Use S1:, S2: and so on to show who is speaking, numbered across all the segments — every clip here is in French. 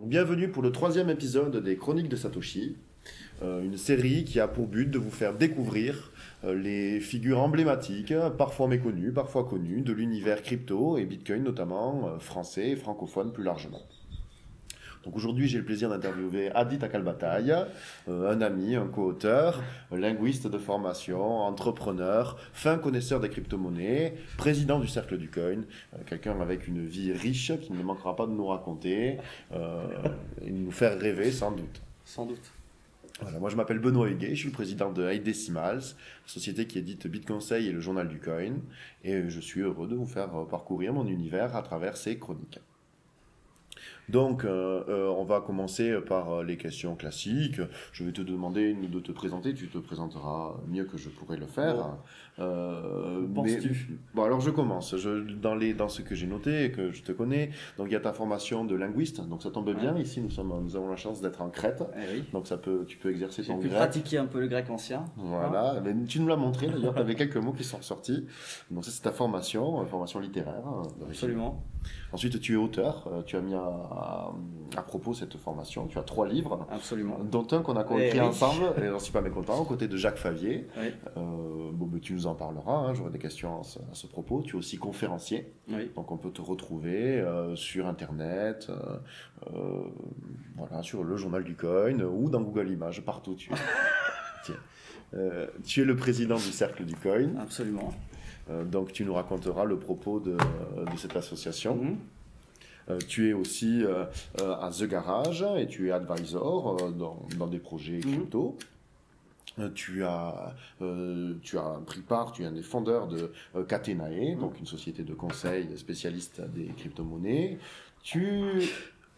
S1: Bienvenue pour le troisième épisode des Chroniques de Satoshi, euh, une série qui a pour but de vous faire découvrir euh, les figures emblématiques, parfois méconnues, parfois connues, de l'univers crypto et Bitcoin notamment, euh, français et francophone plus largement. Donc aujourd'hui, j'ai le plaisir d'interviewer Adit Akalbataï, euh, un ami, un co-auteur, linguiste de formation, entrepreneur, fin connaisseur des crypto-monnaies, président du Cercle du Coin, euh, quelqu'un avec une vie riche qui ne manquera pas de nous raconter euh, et de nous faire rêver sans doute.
S2: Sans doute.
S1: Voilà, moi je m'appelle Benoît Huguet, je suis le président de Decimals, société qui édite BitConseil et le journal du coin, et je suis heureux de vous faire parcourir mon univers à travers ces chroniques. Donc, euh, euh, on va commencer par euh, les questions classiques. Je vais te demander de te présenter. Tu te présenteras mieux que je pourrais le faire.
S2: Bon.
S1: Euh,
S2: Penses-tu?
S1: Bon, alors je commence. Je, dans, les, dans ce que j'ai noté et que je te connais, donc il y a ta formation de linguiste. Donc ça tombe bien. Ici, nous, sommes, nous avons la chance d'être en Crète.
S2: Eh oui.
S1: Donc ça peut, tu peux exercer ton grec.
S2: pratiquer un peu le grec ancien.
S1: Voilà, mais tu nous l'as montré d'ailleurs, tu avais quelques mots qui sont sortis. Donc ça c'est ta formation, formation littéraire. d'origine.
S2: Absolument.
S1: Ensuite tu es auteur, tu as mis à, à propos cette formation, tu as trois livres,
S2: Absolument.
S1: dont un qu'on a coécrit
S2: Eh oui.
S1: ensemble, et j'en suis pas mécontent, aux côtés de Jacques Favier.
S2: Oui.
S1: Euh, bon, mais tu nous en parleras, hein, j'aurai des questions à ce, à ce propos. Tu es aussi conférencier,
S2: Oui.
S1: donc on peut te retrouver euh, sur Internet, euh, voilà, sur le journal du coin ou dans Google Images, partout tu es. Tu es le président du Cercle du Coin,
S2: Absolument.
S1: donc tu nous raconteras le propos de, de cette association. Euh, tu es aussi euh, euh, à The Garage et tu es advisor euh, dans, dans des projets
S2: Mhm.
S1: crypto. Euh, Tu as, euh, tu as pris part, tu es un des fondeurs de euh, Catenae,
S2: Mhm.
S1: donc une société de conseil spécialiste des crypto-monnaies. Tu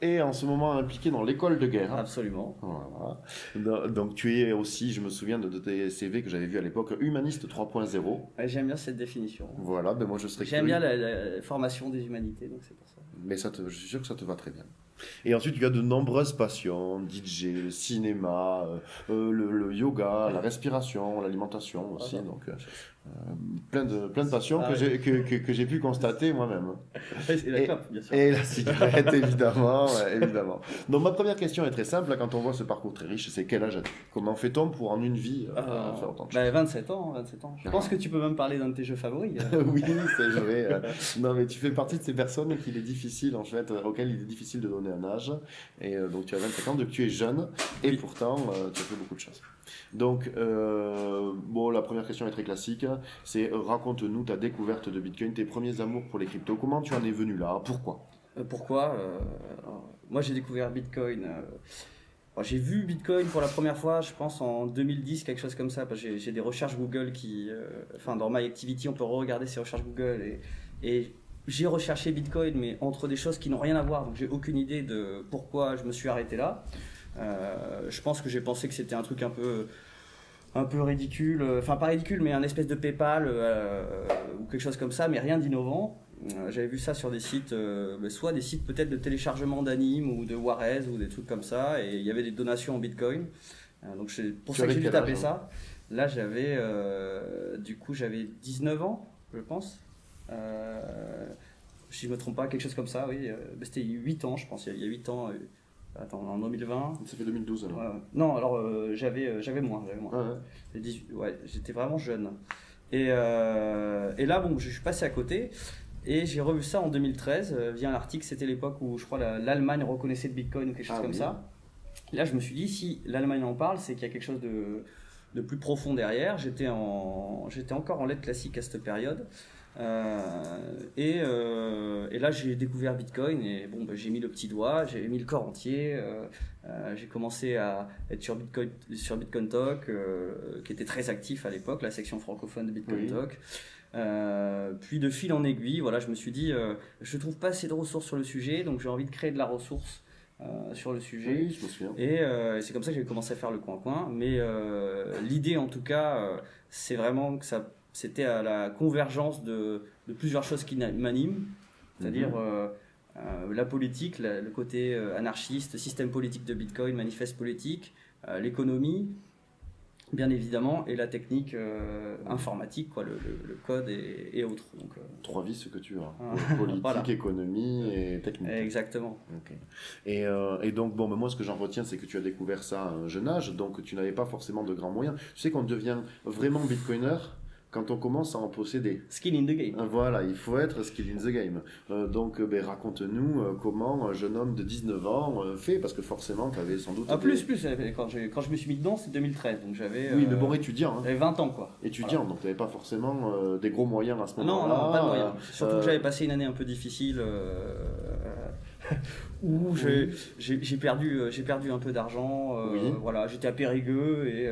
S1: es en ce moment impliqué dans l'école de guerre.
S2: Absolument.
S1: Voilà. Donc tu es aussi, je me souviens de, de tes CV que j'avais vu à l'époque, humaniste 3.0.
S2: Ouais, J'aime bien cette définition.
S1: Voilà, ben moi je serais
S2: J'aime bien la, la formation des humanités, donc c'est pour ça.
S1: Mais ça te, je suis sûr que ça te va très bien. Et ensuite, tu as de nombreuses passions, DJ, le cinéma, euh, euh, le, le yoga, la respiration, l'alimentation aussi.
S2: Ah,
S1: donc, euh, plein, de, plein de passions
S2: Ah
S1: que
S2: oui.
S1: j'ai que, que, que j'ai pu constater moi-même.
S2: Et la clope, bien sûr.
S1: Et la cigarette, évidemment, ouais, évidemment. Donc, ma première question est très simple. Quand on voit ce parcours très riche, c'est quel âge as-tu? Comment fait-on pour, en une vie, euh,
S2: Euh,
S1: faire autant de
S2: bah, 27 ans, 27 ans. Je
S1: Ah.
S2: pense que tu peux même parler d'un de tes jeux favoris. euh.
S1: oui, c'est vrai. euh, Non, mais tu fais partie de ces personnes qu'il est difficile, en fait, euh, auxquelles il est difficile de donner un âge. Et euh, donc, tu as 25 ans, donc tu es jeune, et pourtant, euh, tu as fait beaucoup de choses. Donc, euh, bon, la première question est très classique. C'est raconte-nous ta découverte de Bitcoin, tes premiers amours pour les cryptos. Comment tu en es venu là? Pourquoi?
S2: Euh, Pourquoi euh, Moi, j'ai découvert Bitcoin. j'ai vu Bitcoin pour la première fois, je pense en 2010, quelque chose comme ça. J'ai, des recherches Google qui, enfin, dans My Activity, on peut regarder ces recherches Google et, et j'ai recherché Bitcoin, mais entre des choses qui n'ont rien à voir. Donc, j'ai aucune idée de pourquoi je me suis arrêté là. Euh, je pense que j'ai pensé que c'était un truc un peu un peu ridicule, euh, enfin pas ridicule, mais un espèce de PayPal euh, ou quelque chose comme ça, mais rien d'innovant. Euh, J'avais vu ça sur des sites, euh, soit des sites peut-être de téléchargement d'animes ou de Warez ou des trucs comme ça, et il y avait des donations en Bitcoin. Donc c'est pour
S1: Tu
S2: ça que j'ai dû taper ça. Là j'avais, du coup j'avais 19 ans, je pense. Si je me trompe pas, quelque chose comme ça, oui. C'était 8 ans, je pense, il y a- il y a 8 ans. Attends, en 2020.
S1: Ça fait 2012 alors.
S2: Ouais. Non, alors euh, j'avais euh, j'avais moins, j'avais moins.
S1: Ah ouais.
S2: J'ai 18 ouais, j'étais vraiment jeune. Et, euh, et là, bon, je suis passé à côté. Et j'ai revu ça en 2013 euh, via un article. C'était l'époque où je crois la- l'Allemagne reconnaissait le Bitcoin ou quelque chose
S1: Ah
S2: comme
S1: oui.
S2: ça. Et là, je me suis dit, si l'Allemagne en parle, c'est qu'il y a quelque chose de, de plus profond derrière. J'étais en, j'étais encore en lettres classiques à cette période. Euh, et, euh, et là, j'ai découvert Bitcoin et bon, bah, j'ai mis le petit doigt, j'ai mis le corps entier. euh, j'ai commencé à être sur Bitcoin, sur Bitcoin Talk, qui était très actif à l'époque, la section francophone de Bitcoin
S1: Oui.
S2: Talk. Euh, puis de fil en aiguille, voilà, je me suis dit, euh, je trouve pas assez de ressources sur le sujet, donc j'ai envie de créer de la ressource euh, sur le sujet.
S1: Oui, je me souviens.
S2: Et c'est comme ça que j'ai commencé à faire le coin-coin. Mais l'idée, en tout cas, c'est vraiment que ça, c'était à la convergence de, de plusieurs choses qui m'animent, c'est-à-dire
S1: Mhm.
S2: euh, euh, la politique, la- le côté euh, anarchiste, système politique de Bitcoin, manifeste politique, euh, l'économie, bien évidemment, et la technique informatique, quoi, le, le- le code et, et autres. Donc,
S1: Trois vices que tu as.
S2: Ah.
S1: Politique,
S2: Voilà.
S1: économie et technique.
S2: exactement.
S1: Ok. Et, et donc, bon, mais moi, ce que j'en retiens, c'est que tu as découvert ça à un jeune âge, donc tu n'avais pas forcément de grands moyens. Tu sais qu'on devient vraiment bitcoiner quand on commence à en posséder.
S2: Skin in the game.
S1: Euh, Voilà, il faut être skill in the game. Euh, donc, euh, ben, raconte-nous euh, comment un jeune homme de 19 ans euh, fait, parce que forcément, tu avais sans doute.
S2: Ah,
S1: des-
S2: plus, plus, quand, quand je me suis mis dedans, c'est 2013, donc j'avais
S1: Oui, mais bon, étudiant. hein.
S2: j'avais 20 ans, quoi.
S1: Étudiant, donc tu n'avais pas forcément des gros moyens à ce
S2: Non,
S1: moment-là.
S2: non, pas de moyen.
S1: Euh,
S2: Surtout que j'avais passé une année un peu difficile où j'ai perdu, j'ai perdu un peu d'argent.
S1: Oui.
S2: Voilà, j'étais à Périgueux et,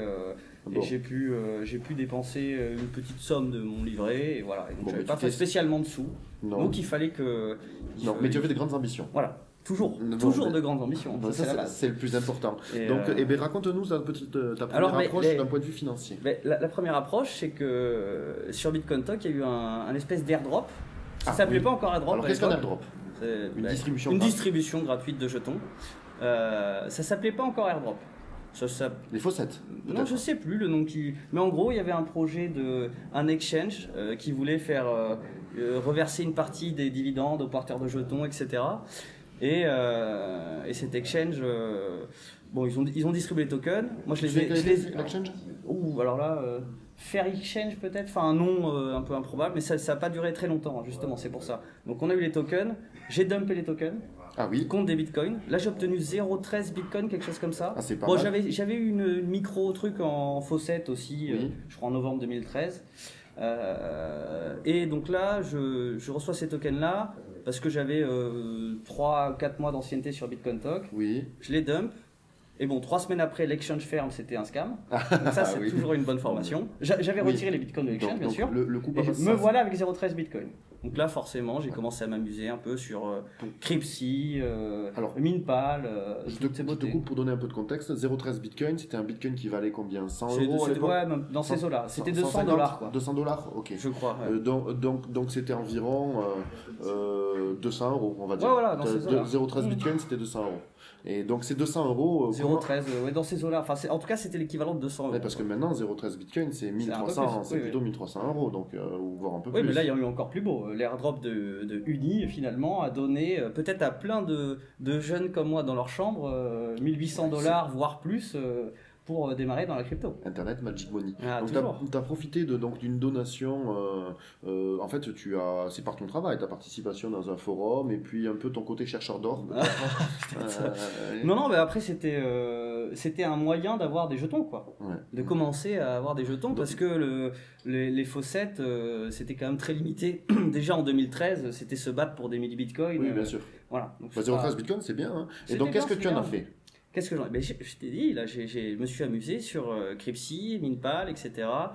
S2: euh, et j'ai pu, euh, j'ai pu dépenser euh, une petite somme de mon livret. Et voilà, et donc
S1: Bon,
S2: j'avais
S1: mais
S2: pas fait spécialement de sous.
S1: Non,
S2: Donc il fallait que. il
S1: non mais tu avais de grandes ambitions.
S2: Voilà, toujours, toujours
S1: mais-
S2: de grandes ambitions. Ça,
S1: ça,
S2: c'est
S1: le plus important.
S2: Et,
S1: Donc,
S2: euh,
S1: eh ben, raconte-nous ta, petite, euh, ta première
S2: Alors,
S1: approche
S2: les-
S1: d'un point de vue financier.
S2: Mais la, la première approche, c'est que euh, sur Bitcoin Talk, il y a eu un, un espèce d'airdrop. Ça
S1: Ah,
S2: s'appelait
S1: oui.
S2: pas encore airdrop.
S1: Alors, qu'est-ce qu'un airdrop? Une
S2: bah,
S1: distribution
S2: Une
S1: gratuite.
S2: distribution gratuite de jetons. Euh, ça s'appelait pas encore airdrop. Ça, ça-
S1: Les fossettes
S2: non, je sais plus le nom qui. Mais en gros, il y avait un projet de un exchange euh, qui voulait faire euh, euh, reverser une partie des dividendes aux porteurs de jetons, etc. Et, euh, et cet exchange, bon, ils ont ils ont distribué les tokens. Moi, je les ai. les-
S1: l'exchange?
S2: Ouh, alors là, Fair Exchange peut-être, enfin un nom euh, un peu improbable, mais ça n'a pas duré très longtemps, hein, justement, c'est pour ça. Donc on a eu les tokens, j'ai dumpé les tokens
S1: Ah oui
S2: contre des bitcoins. Là j'ai obtenu 0,13 bitcoin, quelque chose comme ça.
S1: Ah, c'est pas
S2: bon, j'avais, j'avais eu une, micro truc en faucette aussi,
S1: Oui.
S2: euh, je crois en novembre 2013. Euh, et donc là, je, je reçois ces tokens-là parce que j'avais 3-4 mois d'ancienneté sur Bitcoin Talk.
S1: Oui.
S2: Je les dump. Et bon, trois semaines après, l'exchange ferme, c'était un scam. Donc ça, c'est
S1: Ah oui.
S2: toujours une bonne formation. J'a- J'avais
S1: Oui.
S2: retiré les bitcoins de l'exchange, bien sûr.
S1: le, le coup
S2: Et me voilà avec 0,13 bitcoin. Donc là, forcément, j'ai commencé à m'amuser un peu sur euh, Crypsy, euh,
S1: Alors,
S2: Minpal, euh,
S1: Je te, je coupe pour donner un peu de contexte. 0,13 bitcoin, c'était un bitcoin qui valait combien? 100
S2: C'est-
S1: euros à
S2: c'est-
S1: l'époque?
S2: ouais, dans ces eaux-là. C'était
S1: 150,
S2: 200 dollars, quoi.
S1: 200 dollars? Ok.
S2: Je crois. ouais.
S1: Euh, donc, donc, donc c'était environ euh, euh, 200 euros, on va dire.
S2: Ouais, voilà, dans
S1: De-
S2: ces
S1: de-
S2: eaux-là.
S1: 0,13
S2: Mm.
S1: bitcoin, c'était 200 euros. Et donc ces 200 euros. euh, comment-
S2: 0,13, euh, ouais, dans ces eaux-là. Enfin, c'est- en tout cas, c'était l'équivalent de 200 euros.
S1: Ouais, parce que maintenant 0,13 bitcoin, c'est
S2: un peu
S1: 1300,
S2: plus,
S1: c'est
S2: oui,
S1: plutôt
S2: oui.
S1: 1300 euros, donc euh, ou voire un peu
S2: Oui,
S1: plus.
S2: mais là, il y a eu encore plus beau. L'airdrop de, de Uni, finalement, a donné euh, peut-être à plein de, de jeunes comme moi dans leur chambre euh, 1800 dollars, voire plus, euh, pour euh, démarrer dans la crypto.
S1: Internet Magic Money.
S2: Ah,
S1: donc tu as, profité de donc d'une donation. euh, euh, en fait, tu as, c'est par ton travail, ta participation dans un forum et puis un peu ton côté chercheur d'or. Euh,
S2: Non, non, mais après, c'était c'était un moyen d'avoir des jetons, quoi.
S1: ouais.
S2: De commencer à avoir des jetons, parce que le, les, les faussettes, euh, c'était quand même très limité. Déjà en 2013, c'était se battre pour des millibitcoins.
S1: Oui,
S2: euh,
S1: bien sûr.
S2: Voilà. Donc,
S1: Bah,
S2: c'est pas-
S1: 0,13 bitcoin, c'est bien. hein. Et donc, qu'est-ce que tu en as fait?
S2: Qu'est-ce que j'en ben, Je t'ai dit, là, je me suis amusé sur euh, Crypsy, Minpal, etc. Euh,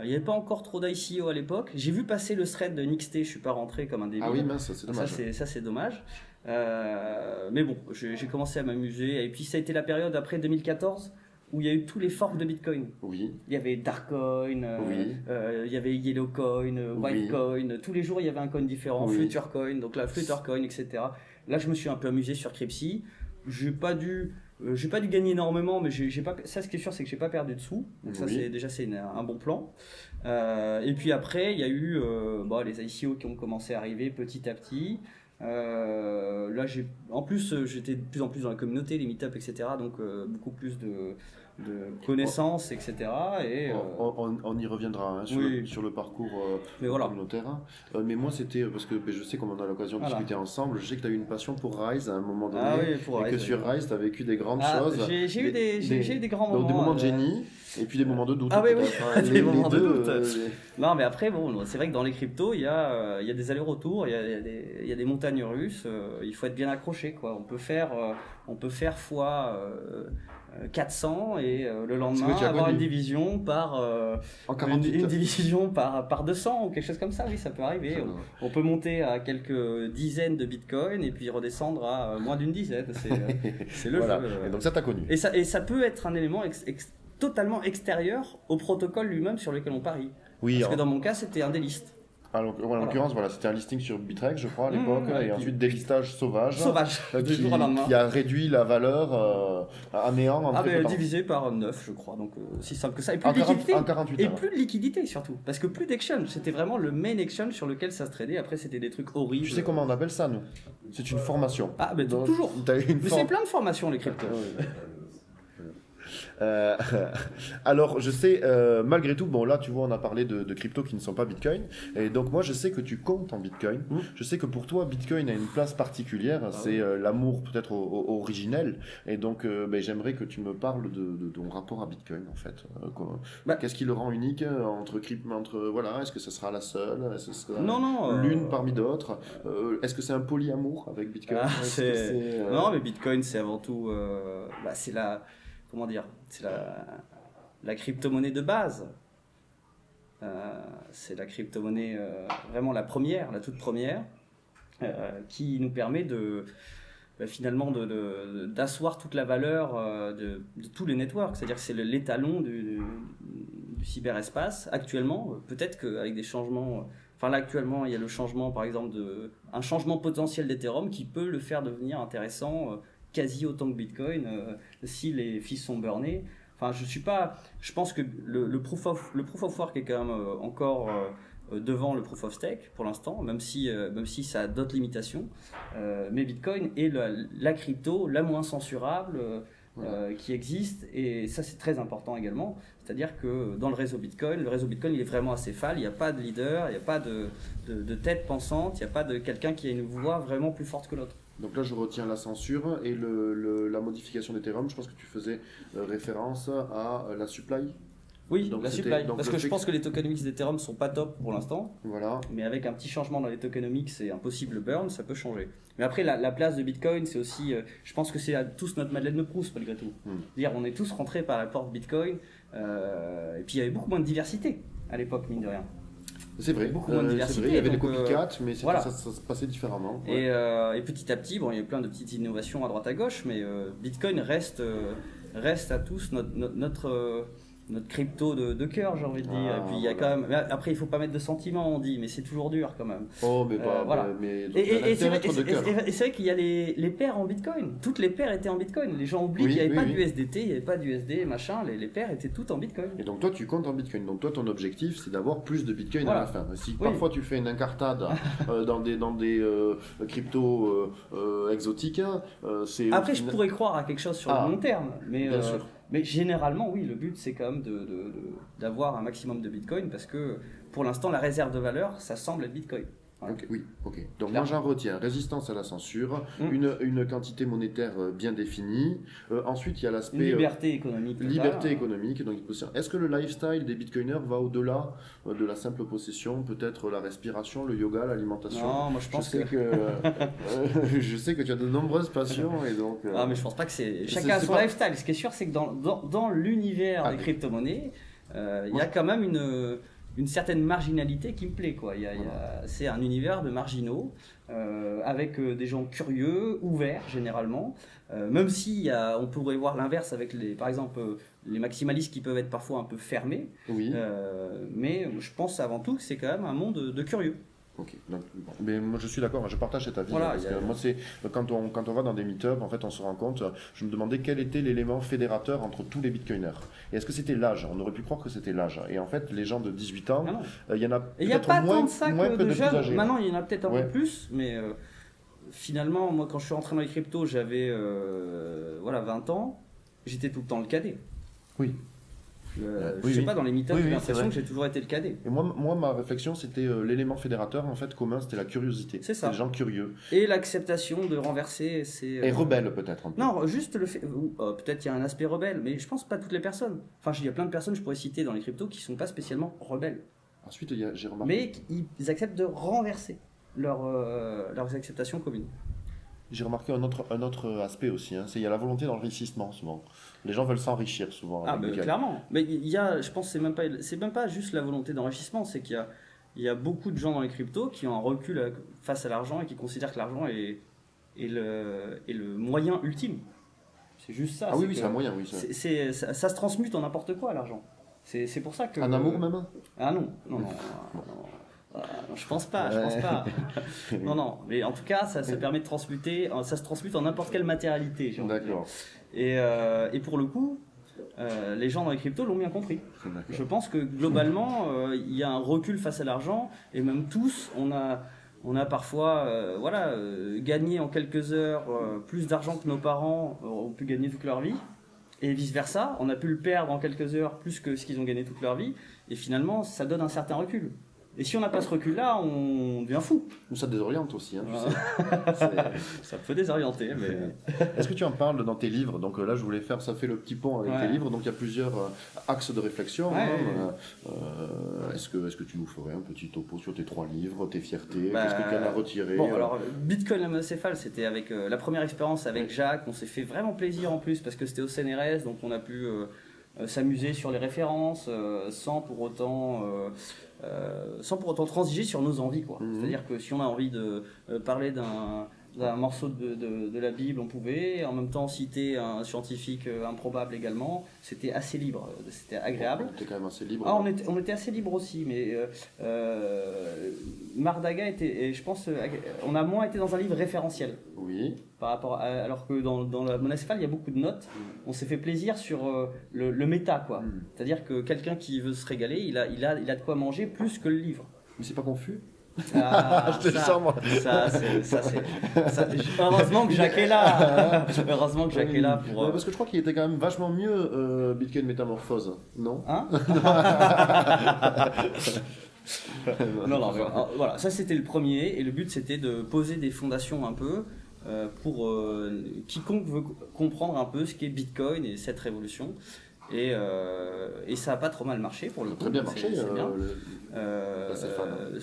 S2: Il n'y avait pas encore trop d'ICO à l'époque. J'ai vu passer le thread de Nixte, je suis pas rentré comme un débile.
S1: Ah oui, mince, c'est
S2: ça,
S1: dommage.
S2: c'est, ça, c'est dommage. Euh, mais bon, j'ai commencé à m'amuser. Et puis, ça a été la période après 2014 où il y a eu tous les forks de Bitcoin.
S1: Oui,
S2: Il y avait Darkcoin, euh,
S1: Oui.
S2: euh, il y avait Yellowcoin, euh,
S1: Oui.
S2: Whitecoin. Tous les jours, il y avait un coin différent.
S1: Oui.
S2: Futurecoin, donc là, Fluttercoin, etc. Là, je me suis un peu amusé sur Crypsy. J'ai pas dû, euh, j'ai pas dû gagner énormément, mais j'ai pas. Ça, ce qui est sûr, c'est que j'ai pas perdu de sous. Donc ça, c'est déjà c'est un bon plan. Euh, et puis après, il y a eu euh, bon, les ICO qui ont commencé à arriver petit à petit. Là, j'ai, en plus, j'étais de plus en plus dans la communauté, les meetups, etc. Donc beaucoup plus de, de connaissances, etc. Et euh,
S1: on, on- on y reviendra hein, sur,
S2: Oui.
S1: le, sur le parcours euh,
S2: mais voilà.
S1: communautaire. Euh, mais moi, c'était parce que ben, je sais qu'on a l'occasion de
S2: Voilà.
S1: discuter ensemble. Je sais que tu as eu une passion pour Rise à un moment donné.
S2: Ah oui, pour
S1: et que sur. Rise, tu as vécu des grandes
S2: Ah,
S1: choses.
S2: j'ai, eu des, eu des grands
S1: Donc,
S2: moments.
S1: des moments de
S2: euh,
S1: génie et puis des moments de doute.
S2: Ah oui, oui, des
S1: Les-
S2: moments de doute.
S1: euh,
S2: Non, mais après, bon, c'est vrai que dans les cryptos, il y a, euh, il y a des allers-retours, il y a, il y a des, il y a des montagnes russes. euh, il faut être bien accroché, quoi. On peut faire, euh, on peut faire fois euh, euh, 400 et le lendemain avoir
S1: connu.
S2: une division par une,
S1: 48
S2: une division par par 200 ou quelque chose comme ça. Oui, ça peut arriver. On, peut monter à quelques dizaines de bitcoins et puis redescendre à moins d'une dizaine. C'est, le
S1: Voilà.
S2: jeu.
S1: Et donc ça, t'as connu.
S2: Et ça, et ça peut être un élément ex- ex- totalement extérieur au protocole lui-même sur lequel on parie.
S1: Oui,
S2: Parce que dans mon cas, c'était un.
S1: En l'oc- en l'occurrence, voilà, c'était un listing sur Bitrex, je crois, à
S2: Mmh,
S1: l'époque,
S2: ouais,
S1: et
S2: puis-
S1: ensuite délistage sauvage.
S2: Sauvage,
S1: euh,
S2: du
S1: qui, qui a réduit la valeur euh, à néant en
S2: Ah, mais divisé par 9, je crois. Donc, euh, aussi simple que ça. Et plus de
S1: 40
S2: liquidité.
S1: en 48
S2: Et plus de liquidité surtout. Parce que plus d'exchange. C'était vraiment le main exchange sur lequel ça se tradait. Après, c'était des trucs horribles.
S1: Tu sais comment on appelle ça, nous? C'est une formation.
S2: Ah, mais
S1: Donc,
S2: toujours.
S1: t'as une
S2: Mais c'est plein de formations, les cryptos.
S1: Euh, alors, je sais, euh, malgré tout, bon, là, tu vois, on a parlé de, de cryptos qui ne sont pas Bitcoin. Et donc, moi, je sais que tu comptes en Bitcoin.
S2: Mm.
S1: Je sais que pour toi, Bitcoin a une place particulière. c'est euh, l'amour peut-être au- au- originel. Et donc, ben, j'aimerais que tu me parles de, de ton rapport à Bitcoin, en fait.
S2: Bah-
S1: Qu'est-ce qui le rend unique entre crypto, entre voilà, est-ce que ce sera la seule que sera
S2: Non, non.
S1: l'une parmi d'autres Est-ce que c'est un polyamour avec Bitcoin?
S2: Ah, Non, mais Bitcoin, c'est avant tout. bah, c'est la. Comment dire C'est la, crypto-monnaie de base. Euh, c'est la crypto-monnaie euh, vraiment la première, la toute première, euh, qui nous permet de. bah, finalement d'asseoir toute la valeur de, tous les networks. C'est-à-dire que c'est l'étalon du, du- cyberespace actuellement. Peut-être qu'avec des changements Enfin là actuellement il y a le changement par exemple de un changement potentiel d'Ethereum qui peut le faire devenir intéressant quasi autant que Bitcoin euh, si les fils sont burnés. Enfin je suis pas, je pense que le, le proof of le proof of work est quand même euh, encore euh, devant le proof of stake pour l'instant, même si même si ça a d'autres limitations. Mais Bitcoin est la, la crypto la moins censurable. euh, qui existe et ça c'est très important également c'est-à-dire que dans le réseau Bitcoin le réseau Bitcoin il est vraiment acéphale il n'y a pas de leader il n'y a pas de, de, de tête pensante il n'y a pas de quelqu'un qui a une voix vraiment plus forte que l'autre
S1: Donc là, je retiens la censure et le, le- la modification d'Ethereum. Je pense que tu faisais euh, référence à euh, la supply.
S2: oui
S1: Donc
S2: la supply parce que je pense que les tokenomics d'Ethereum sont pas top pour l'instant
S1: Voilà.
S2: mais avec un petit changement dans les tokenomics et un possible burn ça peut changer mais après la, la place de Bitcoin c'est aussi euh, je pense que c'est à tous notre Madeleine de Proust malgré tout
S1: Hmm.
S2: dire on est tous rentrés par la porte Bitcoin euh, et puis il y avait beaucoup moins de diversité à l'époque mine de rien
S1: C'est vrai.
S2: Beaucoup moins de
S1: Euh, c'est
S2: diversité,
S1: vrai, il y avait des
S2: euh,
S1: copycats, mais
S2: voilà.
S1: ça, ça se passait différemment. Ouais.
S2: Et, euh, et petit à petit, bon, il y a plein de petites innovations à droite à gauche, mais Bitcoin reste, reste à tous notre, notre, notre, notre crypto de, de cœur, j'ai envie de dire.
S1: Ah,
S2: et puis il y a
S1: voilà.
S2: quand même. mais Après, il faut pas mettre de sentiments, on dit, mais c'est toujours dur quand même.
S1: Oh, mais pas.
S2: Euh, voilà.
S1: Mais, mais
S2: Et, et- c'est vrai, qu'il y a les, les paires en Bitcoin. Toutes les paires étaient en Bitcoin. Les gens oublient
S1: Oui,
S2: qu'il n'y avait
S1: oui,
S2: pas d'USDT, il n'y avait pas d'USD, machin. Les, les paires étaient toutes en Bitcoin.
S1: Et donc toi, tu comptes en Bitcoin. Donc toi, ton objectif, c'est d'avoir plus de Bitcoin
S2: Voilà.
S1: à la fin. Si parfois tu fais une incartade euh, dans des, dans des euh, cryptos exotiques, c'est...
S2: Après, je pourrais croire à quelque chose sur
S1: Ah,
S2: le long terme, mais,
S1: Bien sûr.
S2: Mais généralement, oui, le but c'est quand même d'avoir un maximum de Bitcoin parce que pour l'instant, la réserve de valeur, ça semble être Bitcoin. Voilà.
S1: Ok, oui, ok. Donc
S2: Clairement.
S1: moi j'en retiens résistance à la censure,
S2: Mm.
S1: une, une quantité monétaire euh, bien définie. Euh, ensuite il y a l'aspect euh,
S2: liberté économique.
S1: liberté économique. Donc, est-ce que le lifestyle des bitcoiners va au-delà de la simple possession, peut-être la respiration, le yoga, l'alimentation?
S2: Non, moi je
S1: Je
S2: pense
S1: sais
S2: que.
S1: que, je sais que tu as de nombreuses passions et donc.
S2: Ah, mais je pense pas que c'est. Chacun a son
S1: pas-
S2: lifestyle. Ce qui est sûr, c'est que dans, dans, dans l'univers
S1: Ah,
S2: des crypto-monnaies, euh, il y a quand même une, une certaine marginalité qui me plaît. Quoi. Il y a- il y a- c'est un univers de marginaux, euh, avec euh, des gens curieux, ouverts généralement. Euh, même si on pourrait voir l'inverse avec, les, par exemple, les maximalistes qui peuvent être parfois un peu fermés.
S1: Oui.
S2: Euh, mais je pense avant tout que c'est quand même un monde de curieux.
S1: Ok, donc, bon. mais moi je suis d'accord, je partage cet avis.
S2: Voilà,
S1: parce que moi c'est quand on quand on va dans des meet-up, en fait on se rend compte. Je me demandais quel était l'élément fédérateur entre tous les bitcoiners. Et est-ce que c'était l'âge? On aurait pu croire que c'était l'âge. Et en fait, les gens de 18 ans,
S2: Ah
S1: euh, il y en a
S2: Et il n'y a
S1: peut-être
S2: pas
S1: moins,
S2: tant de ça
S1: moins
S2: que
S1: que
S2: de
S1: de
S2: jeunes.
S1: âgés.
S2: Maintenant, il y en a peut-être un
S1: Ouais.
S2: peu plus, mais euh, finalement, moi, quand je suis rentré dans les cryptos, j'avais euh, voilà, 20 ans. J'étais tout le temps le cadet.
S1: Oui.
S2: Euh,
S1: Oui,
S2: je sais
S1: oui.
S2: pas, dans les meet-ups,
S1: Oui,
S2: j'ai l'impression que j'ai toujours été le cadet.
S1: Et moi, moi, ma réflexion, c'était euh, l'élément fédérateur, en fait, commun, c'était la curiosité.
S2: C'est ça.
S1: Les gens curieux.
S2: Et l'acceptation de renverser, c'est.
S1: Et
S2: euh,
S1: rebelles, peut-être. un peu.
S2: Non, juste le fait. euh, Peut-être il y a un aspect rebelle, mais je pense pas toutes les personnes. Enfin, il y a plein de personnes, je pourrais citer dans les cryptos, qui sont pas spécialement rebelles.
S1: Ensuite, j'ai remarqué,
S2: Mais ils acceptent de renverser leur, euh, leurs acceptations communes.
S1: J'ai remarqué un autre, un autre aspect aussi. Hein, c'est il y a la volonté d'enrichissement, souvent. Les gens veulent s'enrichir, souvent.
S2: Ah,
S1: Bitcoin.
S2: clairement. Mais il y a, je pense, que c'est même pas, c'est même pas juste la volonté d'enrichissement, c'est qu'il y a, il y a beaucoup de gens dans les cryptos qui ont un recul à- face à l'argent et qui considèrent que l'argent est, est le, est le moyen ultime. C'est juste ça.
S1: Ah oui, oui, c'est un moyen, oui. c'est-
S2: c'est- c'est- ça, ça se transmute en n'importe quoi, l'argent. C'est, c'est pour ça que.
S1: Un amour, même?
S2: Ah non, non, non. non, non. Ah, je pense pas, je pense pas. non, non, mais en tout cas, ça, ça permet de transmuter, ça se transmute en n'importe quelle matérialité.
S1: D'accord.
S2: Et, euh, et, pour le coup, euh, les gens dans les cryptos l'ont bien compris. Je pense que globalement, euh, il y a un recul face à l'argent, et même tous, on a, on a parfois voilà, gagné en quelques heures plus d'argent que nos parents ont pu gagner toute leur vie. Et vice-versa, on a pu le perdre en quelques heures plus que ce qu'ils ont gagné toute leur vie. Et finalement, ça donne un certain recul. Et si on n'a pas ce recul-là, on devient fou.
S1: Ça désoriente aussi. Hein,
S2: ça peut désorienter. Mais...
S1: Est-ce que tu en parles dans tes livres? Donc euh, là, je voulais faire, ça fait le petit pont avec tes livres. Donc il y a plusieurs euh, axes de réflexion. Hein. Euh, est-ce que, tu nous ferais un petit topo sur tes trois livres, tes fiertés? Qu'est-ce que tu en as retiré?
S2: Bon, alors Bitcoin Céphale, c'était avec la première expérience avec Jacques. On s'est fait vraiment plaisir en plus parce que c'était au CNRS, donc on a pu s'amuser sur les références sans pour autant euh, sans pour autant transiger sur nos envies. quoi. Mhm. C'est-à-dire que si on a envie de euh, parler d'un d'un morceau de, de, la Bible, on pouvait, en même temps citer un scientifique euh, improbable également. C'était assez libre, c'était agréable.
S1: On était quand même assez libre.
S2: Ah, on, était, on était assez libre aussi, mais Mardaga était, je pense, on a moins été dans un livre référentiel.
S1: Oui.
S2: Par rapport alors que dans, dans la monacéphale, il y a beaucoup de notes. Mm. On s'est fait plaisir sur le, le, méta, quoi. Mm. C'est-à-dire que quelqu'un qui veut se régaler, il a, il, a, il a de quoi manger plus que le livre.
S1: Mais c'est pas confus?
S2: Ah, je te ça, sens, moi. Ça, c'est, heureusement que Jacques est là. heureusement que Jacques est là pour.
S1: parce que je crois qu'il était quand même vachement mieux euh, Bitcoin Métamorphose, non?
S2: Hein? Non, non, euh, voilà, ça c'était le premier, et le but c'était de poser des fondations un peu euh, pour euh, quiconque veut comprendre un peu ce qu'est Bitcoin et cette révolution. Et, et ça n'a pas trop mal marché pour le coup.
S1: Très bien marché.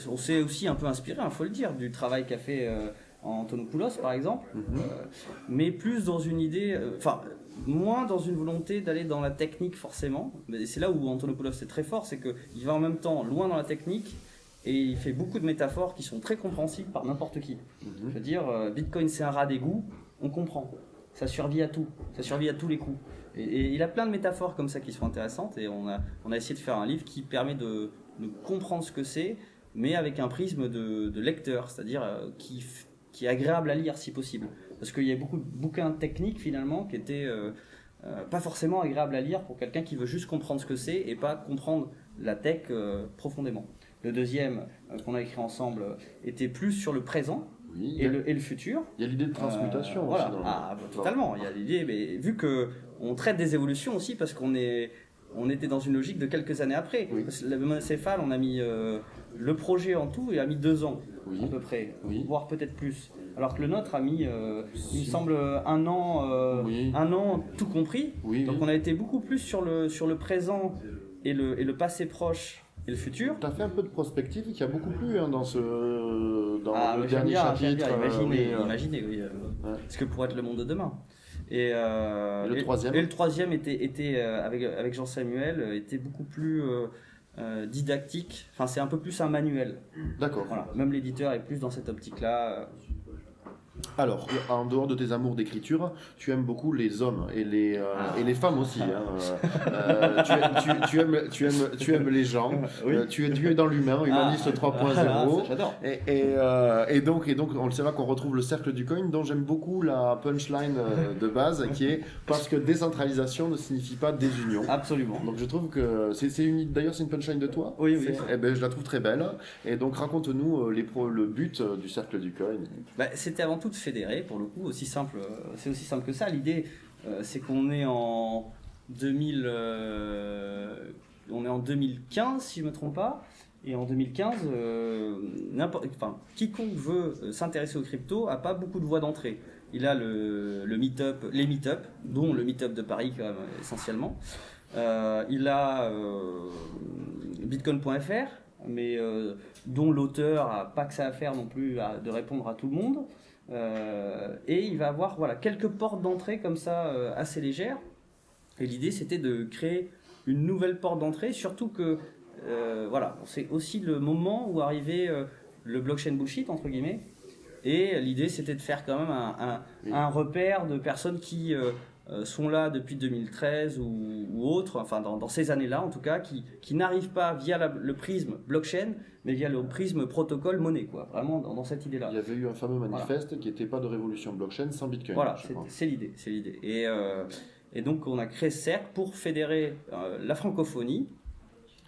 S2: on s'est aussi un peu inspiré, il hein, faut le dire, du travail qu'a fait Antonopoulos par exemple, mhm. mais plus dans une idée, enfin moins dans une volonté d'aller dans la technique forcément. Mais c'est là où Antonopoulos est très fort, c'est qu'il va en même temps loin dans la technique et il fait beaucoup de métaphores qui sont très compréhensibles par n'importe qui. Mhm. Je veux dire, euh, Bitcoin c'est un rat d'égout, on comprend. Ça survit à tout, ça survit à tous les coups. Et, il a plein de métaphores comme ça qui sont intéressantes et on a, on a essayé de faire un livre qui permet de, comprendre ce que c'est, mais avec un prisme de, lecteur, c'est-à-dire euh, qui, qui est agréable à lire si possible. Parce qu'il y a beaucoup de bouquins techniques finalement qui étaient euh, euh, pas forcément agréables à lire pour quelqu'un qui veut juste comprendre ce que c'est et pas comprendre la tech profondément. Le deuxième qu'on a écrit ensemble était plus sur le présent. Et, le, et, le, futur.
S1: Il y a l'idée de transmutation aussi.
S2: Voilà. Ah, totalement. Il y a l'idée, mais vu que on traite des évolutions aussi parce qu'on est, on était dans une logique de quelques années après. Oui. Le monocéphale, on a mis le projet en tout et a mis deux ans à peu près, voire peut-être plus. Alors que le nôtre a mis, euh, il me semble, un an, euh, un an tout compris. Donc on a été beaucoup plus sur le, sur le présent et le, et le passé proche et le futur.
S1: Tu as fait un peu de prospective qui a beaucoup plu hein, dans, ce, dans ah, le dernier chapitre.
S2: imaginez, euh, imaginez oui, ce que pourrait être le monde de demain. Et,
S1: le troisième
S2: et, le troisième était, était avec, avec Jean Samuel était beaucoup plus didactique. Enfin, c'est un peu plus un manuel.
S1: D'accord.
S2: Voilà. Même l'éditeur est plus dans cette optique-là.
S1: Alors, en dehors de tes amours d'écriture, tu aimes beaucoup les hommes et les, euh, et les femmes aussi. Hein. Euh, tu, aimes, tu, aimes, tu, aimes, les gens, euh, tu, es, tu es dans l'humain, humaniste 3.0. Ah, j'adore. Et, et, donc, et donc, on le sait là qu'on retrouve le cercle du coin, dont j'aime beaucoup la punchline de base, qui est parce que décentralisation ne signifie pas désunion.
S2: Absolument.
S1: Donc je trouve que c'est une, d'ailleurs c'est une punchline de toi.
S2: Oui, oui.
S1: Eh ben, je la trouve très belle. Et donc raconte-nous les le but du cercle du coin.
S2: Bah, C'était avant tout de fédérer, pour le coup, aussi simple, c'est aussi simple que ça. L'idée, euh, c'est qu'on est en 2000, euh, on est en 2015, si je me trompe pas. Et en 2015, euh, enfin, quiconque veut s'intéresser aux crypto a pas beaucoup de voies d'entrée. Il a le, le meet-up, les meet-up, dont le meet-up de Paris essentiellement. il a bitcoin.fr, mais dont l'auteur a pas que ça à faire non plus de répondre à tout le monde. Euh, et il va avoir voilà, quelques portes d'entrée comme ça euh, assez légères. Et l'idée c'était de créer une nouvelle porte d'entrée, surtout que euh, voilà, c'est aussi le moment où arrivait le blockchain bullshit entre guillemets. Et l'idée c'était de faire quand même un, un, repère de personnes qui euh, sont là depuis 2013 ou, ou autres, enfin dans, dans ces années-là en tout cas, qui, qui n'arrivent pas via la- le prisme blockchain, mais via le prisme protocole monnaie, quoi, vraiment dans, dans cette idée-là.
S1: Il y avait eu un fameux manifeste qui n'était pas de révolution blockchain sans Bitcoin.
S2: Voilà, c'est l'idée, c'est l'idée. Et, euh, et donc on a créé ce cercle pour fédérer euh, la francophonie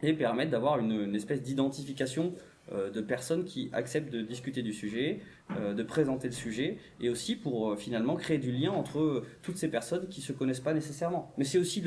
S2: et permettre d'avoir une, une espèce d'identification euh, de personnes qui acceptent de discuter du sujet, euh, de présenter le sujet, et aussi pour euh, finalement créer du lien entre euh, toutes ces personnes qui se connaissent pas nécessairement. Mais c'est aussi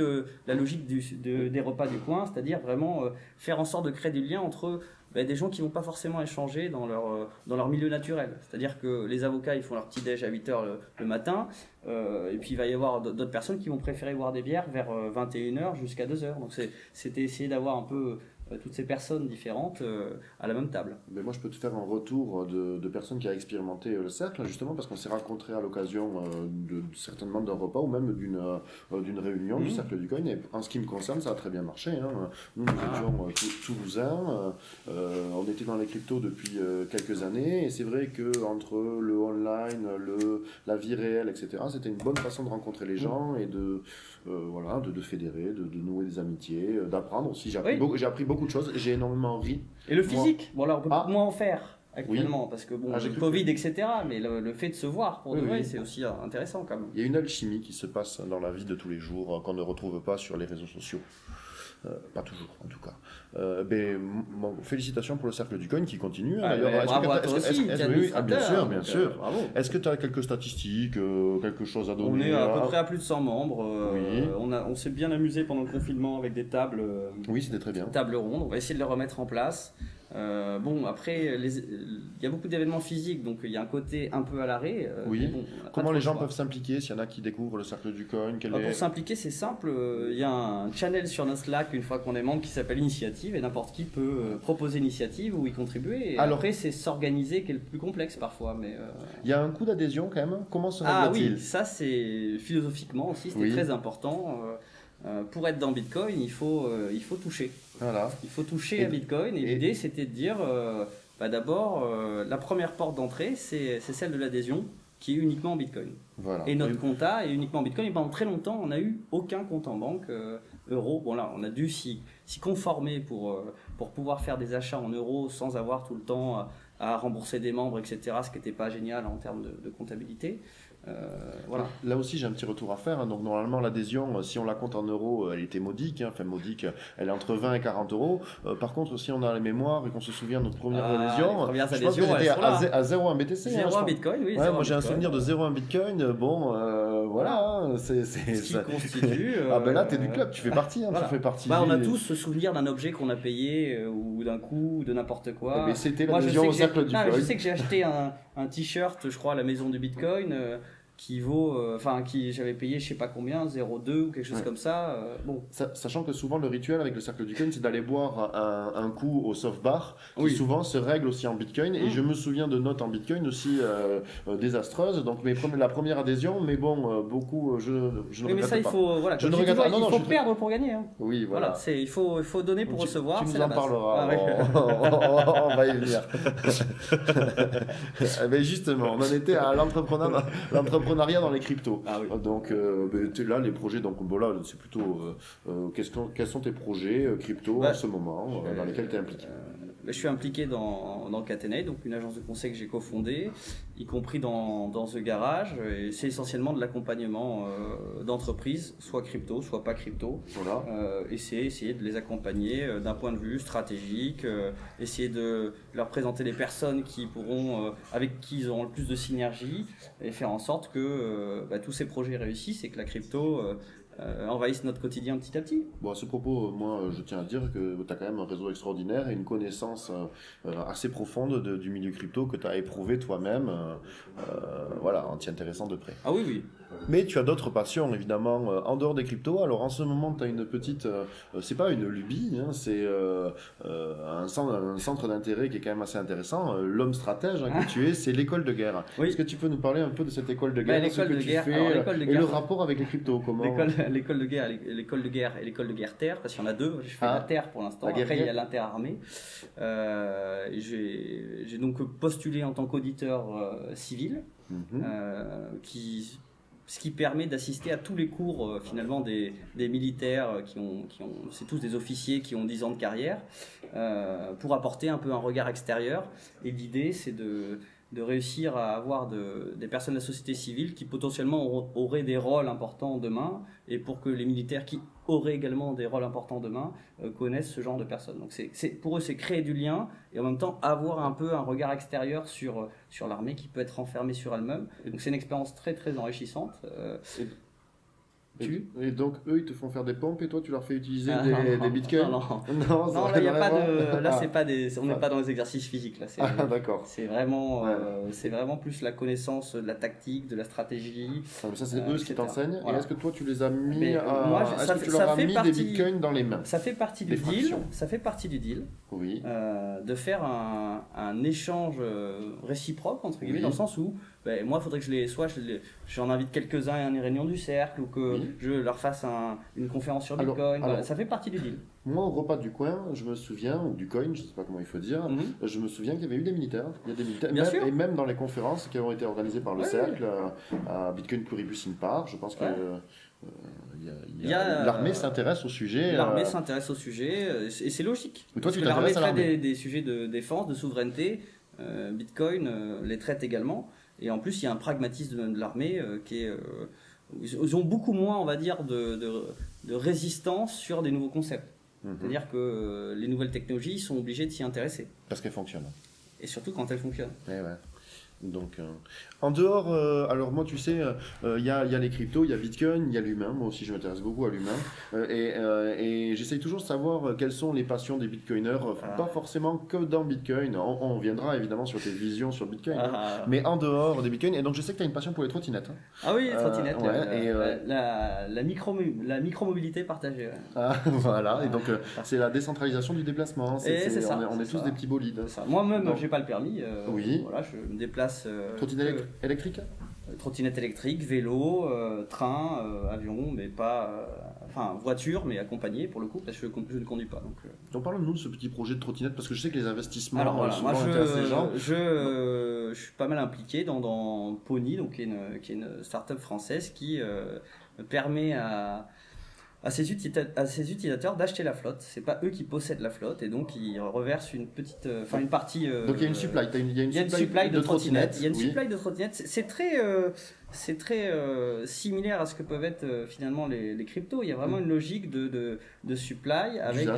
S2: la logique des repas du coin, c'est-à-dire vraiment euh, faire en sorte de créer du lien entre ben, des gens qui vont pas forcément échanger dans leur, euh, dans leur milieu naturel. C'est-à-dire que les avocats, ils font leur petit déj à 8h le, le matin, euh, et puis il va y avoir d'autres personnes qui vont préférer boire des bières vers 21h jusqu'à 2h. Donc c'était essayer d'avoir un peu euh, toutes ces personnes différentes euh, à la même table.
S1: Mais moi, je peux te faire un retour de, de personnes qui a expérimenté le cercle, justement, parce qu'on s'est rencontrés à l'occasion euh, de, certainement d'un repas ou même d'une euh, d'une réunion du
S2: Mhm.
S1: cercle du coin. Et en ce qui me concerne, ça a très bien marché. hein. Nous, nous
S2: Ah.
S1: étions euh, tou- toulousains, euh, euh, on était dans les cryptos depuis euh, quelques années, et c'est vrai que entre le online, le, la vie réelle, etc., c'était une bonne façon de rencontrer les gens et de, euh, voilà, de, de fédérer, de, de nouer des amitiés, euh, d'apprendre aussi. J'ai appris,
S2: Oui.
S1: beaucoup- j'ai appris beaucoup de choses, j'ai énormément ri.
S2: Et le physique, bon là on peut
S1: Ah.
S2: moins en faire actuellement parce que bon,
S1: Ah, j'ai
S2: le Covid, etc. Mais le, le fait de se voir pour
S1: Oui,
S2: de vrai,
S1: oui.
S2: c'est aussi intéressant quand même.
S1: Il y a une alchimie qui se passe dans la vie de tous les jours euh, qu'on ne retrouve pas sur les réseaux sociaux. Euh, pas toujours, en tout cas. Euh, ben, bon, félicitations pour le cercle du coin qui continue. hein,
S2: Ah,
S1: d'ailleurs.
S2: bravo
S1: que
S2: à toi aussi,
S1: oui, ah, bien sûr, bien sûr. Est-ce que tu as quelques statistiques, euh, quelque chose à donner
S2: On est à peu près à plus de 100 membres.
S1: Oui.
S2: On, a- on s'est bien amusé pendant le confinement avec des tables,
S1: Oui, c'était très bien.
S2: tables rondes. On va essayer de les remettre en place. Euh, bon, après, il y a beaucoup d'événements physiques, donc il y a un côté un peu à l'arrêt. euh,
S1: Oui.
S2: bon,
S1: Comment les
S2: le
S1: gens peuvent s'impliquer S'il y en a qui découvrent le cercle du coin est-
S2: Pour s'impliquer, c'est simple. euh, Il y a un channel sur notre Slack une fois qu'on est membre qui s'appelle Initiative et n'importe qui peut proposer initiative ou y contribuer. Et
S1: Alors-
S2: après, c'est s'organiser qui est le plus complexe parfois. Mais
S1: Il y a un coût d'adhésion quand même? Comment se
S2: ah oui, ça c'est philosophiquement aussi, c'était
S1: Oui.
S2: très important. Pour être dans Bitcoin, il faut, il faut toucher.
S1: Voilà.
S2: Il faut toucher
S1: Et-
S2: à Bitcoin. Et,
S1: et-
S2: l'idée, c'était de dire, euh, bah, d'abord, euh, la première porte d'entrée, c'est celle de l'adhésion, qui est uniquement en Bitcoin.
S1: voilà.
S2: Et notre compta est uniquement en Bitcoin. Et pendant très longtemps, on n'a eu aucun compte en banque euh, euro. Bon là, on a dû s'y conformer pour, pour pouvoir faire des achats en euros sans avoir tout le temps à, à rembourser des membres, etc. Ce qui n'était pas génial en termes de, de comptabilité. Euh, voilà.
S1: Là aussi, j'ai un petit retour à faire. hein. Donc, normalement, l'adhésion, euh, si on la compte en euros, euh, elle était modique. hein. Enfin, modique, elle est entre 20 et 40 euros. Euh, par contre, si on a les mémoires et qu'on se souvient de notre première
S2: Ah,
S1: adhésion, je pense que
S2: sont
S1: à,
S2: là.
S1: zé- à 0,1 BTC. hein, je
S2: Zéro
S1: crois.
S2: à Bitcoin, oui.
S1: Ouais, moi j'ai un souvenir de 0,1 Bitcoin. Bon, euh, voilà, hein, c'est. c'est-
S2: Ce qui
S1: ça-
S2: constitue.
S1: Ah ben là, t'es du club, tu fais partie,
S2: voilà.
S1: tu fais partie.
S2: Bah, on a tous ce souvenir d'un objet qu'on a payé ou d'un coup ou de n'importe quoi.
S1: Eh ben, C'était l'adhésion au cercle du
S2: non, mais je sais que j'ai acheté un, un t-shirt, je crois, à la maison du Bitcoin, qui vaut, euh, enfin, qui j'avais payé, je sais pas combien, 0,2 ou quelque chose
S1: Ouais.
S2: comme ça. euh, bon,
S1: Sa- Sachant que souvent le rituel avec le cercle du coin, c'est d'aller boire un, un coup au soft bar, qui
S2: Oui.
S1: souvent se règle aussi en bitcoin. Et
S2: Mm.
S1: je me souviens de notes en bitcoin aussi euh, désastreuses. Donc mes la première adhésion, mais bon, beaucoup, je, je ne
S2: mais
S1: regrette
S2: ça, il faut, voilà,
S1: Je ne regrette pas.
S2: toujours,
S1: Non,
S2: il
S1: non,
S2: faut
S1: je-
S2: perdre pour gagner. hein.
S1: Oui, voilà.
S2: Voilà, c'est, il faut, il faut donner pour
S1: Tu-
S2: recevoir.
S1: Tu, nous en parleras.
S2: Ah,
S1: on, on- on va y venir. Eh ben justement, on en était à l'entrepreneur- l'entrepreneuriat dans les cryptos.
S2: Ah oui.
S1: Donc euh, ben, là, les projets, donc bon, là, c'est plutôt euh, euh, qu'est-ce qu'on- quels sont tes projets crypto
S2: Bah,
S1: en ce moment dans lesquels tu es impliqué?
S2: Euh, je suis impliqué dans, dans Catenay, donc une agence de conseil que j'ai cofondée, y compris dans, dans The Garage. Et c'est essentiellement de l'accompagnement euh, d'entreprises, soit crypto, soit pas crypto.
S1: Voilà.
S2: Euh, et c'est essayer de les accompagner euh, d'un point de vue stratégique, essayer de leur présenter les personnes qui pourront, avec qui ils auront le plus de synergie, et faire en sorte que euh, bah, tous ces projets réussissent et que la crypto euh, euh, envahisse notre quotidien petit à petit.
S1: Bon, à ce propos, euh, moi, euh, je tiens à dire que tu as quand même un réseau extraordinaire et une connaissance euh, assez profonde de- du milieu crypto que tu as éprouvé toi-même. euh, voilà, en t'y intéressant de près.
S2: Ah oui, oui.
S1: Mais tu as d'autres passions, évidemment, en dehors des cryptos. Alors, en ce moment, tu as une petite. c'est pas une lubie, hein, c'est un, centre, un centre d'intérêt qui est quand même assez intéressant. L'homme stratège hein, que tu es, c'est l'école de guerre.
S2: Oui.
S1: Est-ce que tu peux nous parler un peu de cette école de
S2: Bah,
S1: guerre, ce
S2: l'école
S1: que
S2: de
S1: tu
S2: guerre,
S1: fais
S2: alors, l'école de
S1: et
S2: guerre-
S1: le rapport avec les cryptos Comment
S2: L'école, de guerre, l'école de guerre et l'école de guerre terre, parce qu'il y en a deux. Je fais
S1: Ah.
S2: la terre pour l'instant. Après, il y a l'interarmée. Euh, j'ai, donc postulé en tant qu'auditeur euh, civil,
S1: Mhm.
S2: euh, qui ce qui permet d'assister à tous les cours finalement des, des militaires qui ont, qui ont c'est tous des officiers qui ont 10 ans de carrière, pour apporter un peu un regard extérieur. Et l'idée, c'est de, de réussir à avoir de- des personnes de la société civile qui potentiellement auraient des rôles importants demain, et pour que les militaires qui auraient également des rôles importants demain euh, connaissent ce genre de personnes. Donc c'est, c'est- pour eux, c'est créer du lien et en même temps avoir un peu un regard extérieur sur, sur l'armée qui peut être renfermée sur elle-même. Donc c'est une expérience très très enrichissante. Euh, tu
S1: et donc, eux, ils te font faire des pompes et toi, tu leur fais utiliser
S2: Ah,
S1: des,
S2: non,
S1: des bitcoins
S2: non, non.
S1: Non,
S2: Non, là, y a pas de, là
S1: Ah.
S2: c'est pas des, on n'est pas dans les exercices physiques là. C'est,
S1: Ah, d'accord.
S2: c'est vraiment,
S1: Ouais.
S2: euh, c'est vraiment plus la connaissance de la tactique, de la stratégie.
S1: Ah, ça, c'est
S2: Euh,
S1: eux ce qui t'enseignent.
S2: Voilà.
S1: Et est-ce que toi, tu les as mis
S2: Mais,
S1: à...
S2: moi, je- ça
S1: que tu leur as mis
S2: partie-
S1: des bitcoins dans les mains?
S2: Ça fait partie
S1: Des
S2: du deal. Ça fait partie du deal.
S1: Oui.
S2: euh, de faire un, un échange euh, réciproque entre guillemets dans le sens où ben, moi il faudrait que je les soit je j'en invite quelques-uns à une réunion du cercle ou que
S1: Oui.
S2: Je leur fasse un- une conférence sur
S1: Alors-
S2: Bitcoin Voilà,
S1: alors-
S2: ça fait partie du deal
S1: Moi, au repas du coin, je me souviens, ou du coin, je sais pas comment il faut dire,
S2: Mhm.
S1: je me souviens qu'il y avait eu des militaires. Il y a des militaires.
S2: Bien
S1: même-
S2: sûr.
S1: Et même dans les conférences qui ont été organisées par le
S2: Ouais,
S1: cercle, euh, à Bitcoin Pluribus in Par, je pense que
S2: Ouais.
S1: euh, a, l'armée
S2: euh,
S1: s'intéresse au sujet.
S2: l'armée
S1: euh,
S2: s'intéresse au sujet euh, et c'est logique
S1: Mais toi,
S2: Parce
S1: tu
S2: que l'armée traite des, des sujets de défense de souveraineté euh, Bitcoin euh, les traite également et en plus il y a un pragmatisme de l'armée euh, qui est euh, ils ont beaucoup moins on va dire de, de, de résistance sur des nouveaux concepts
S1: mhm,
S2: C'est-à-dire que euh, les nouvelles technologies sont obligés de s'y intéresser.
S1: Parce qu'elle fonctionne.
S2: Et surtout quand elles fonctionnent.
S1: Eh ouais. Donc, euh, en dehors, euh, alors moi, tu sais, euh, euh, il y, a, il y a les cryptos, il y a Bitcoin, il y a l'humain. Moi aussi, je m'intéresse beaucoup à l'humain. Euh, et et j'essaye toujours de savoir quelles sont les passions des Bitcoiners.
S2: Ah.
S1: Pas forcément que dans Bitcoin. On, on viendra évidemment sur tes visions sur Bitcoin. hein.
S2: Ah,
S1: Mais en dehors des Bitcoin. Et donc, je sais que tu as une passion pour les trottinettes. hein.
S2: Ah oui, les trottinettes.
S1: ouais, et,
S2: la, la, micro, la micromobilité partagée. ouais.
S1: Ah, voilà. Et donc, c'est la décentralisation du déplacement.
S2: C'est ça,
S1: on est, on est
S2: c'est
S1: tous
S2: ça.
S1: des petits bolides.
S2: Moi-même, j'ai pas le permis.
S1: Oui.
S2: Voilà, je me déplace.
S1: Trottinette électrique
S2: trottinette électrique, vélo, euh, train, euh, avion, mais pas. euh, enfin, voiture, mais accompagné pour le coup, parce que je, je ne conduis pas. Donc, euh.
S1: Donc, parle-nous de ce petit projet de trottinette parce que je sais que les investissements
S2: Alors voilà,
S1: souvent
S2: moi je,
S1: intéressent les gens.
S2: je, euh, je suis pas mal impliqué dans, dans Pony, donc qui est une, qui est une start-up française qui euh, permet à, à, ses utilisateurs d'acheter la flotte. C'est pas eux qui possèdent la flotte et donc ils reversent une petite, euh, enfin une partie. euh,
S1: Donc il y a une supply, il y
S2: y a une supply de, trottinettes. Il y a une
S1: oui.
S2: supply de trottinettes. C'est- très, euh, c'est très euh, similaire à ce que peuvent être finalement les, les cryptos. Il y a vraiment une logique de, de, de supply avec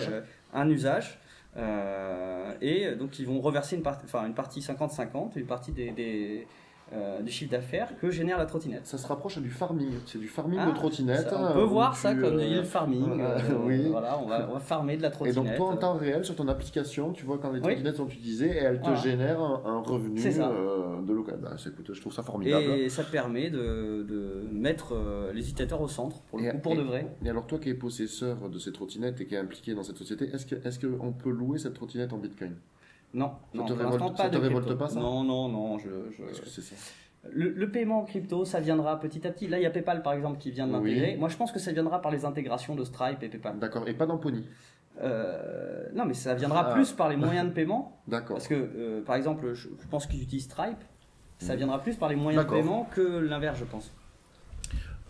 S2: un usage. Et donc ils vont reverser une, part- une partie 50-50, une partie des, des, euh, du chiffre d'affaires que génère la trottinette.
S1: Ça se rapproche du farming. C'est du farming
S2: Ah,
S1: de trottinette.
S2: Ça,
S1: hein,
S2: on peut voir
S1: tu,
S2: ça comme
S1: euh,
S2: du farming.
S1: euh,
S2: euh,
S1: oui.
S2: Voilà, on va, on va farmer de la
S1: Et
S2: trottinette.
S1: donc toi en temps réel sur ton application, tu vois quand les
S2: Oui.
S1: trottinettes sont utilisées et elles te
S2: Voilà.
S1: génèrent un, un revenu
S2: ça.
S1: euh, de local. Bah, c'est- écoute, je trouve ça formidable.
S2: Et ça te permet de, de mettre les utilisateurs au centre, pour le
S1: Et-
S2: coup, pour
S1: et-
S2: de vrai.
S1: Et alors toi qui es possesseur de ces trottinettes et qui est impliqué dans cette société, est-ce que est-ce qu'on peut louer cette trottinette en Bitcoin?
S2: Non,
S1: Ça
S2: non
S1: te révolte-
S2: l'instant,
S1: ça
S2: pas
S1: te révolte pas, ça?
S2: Non, non, non. Je, je-
S1: Est-ce que c'est ça
S2: Le, le paiement en crypto, ça viendra petit à petit. Là, il y a PayPal par exemple qui vient de l'intégrer.
S1: Oui.
S2: Moi, je pense que ça viendra par les intégrations de Stripe et PayPal.
S1: D'accord. Et pas dans Pony.
S2: Euh, non, mais ça viendra
S1: Ah.
S2: plus par les moyens de paiement.
S1: D'accord.
S2: Parce que, euh, par exemple, je, je pense qu'ils utilisent Stripe. Ça viendra plus par les moyens de paiement que l'inverse, je pense.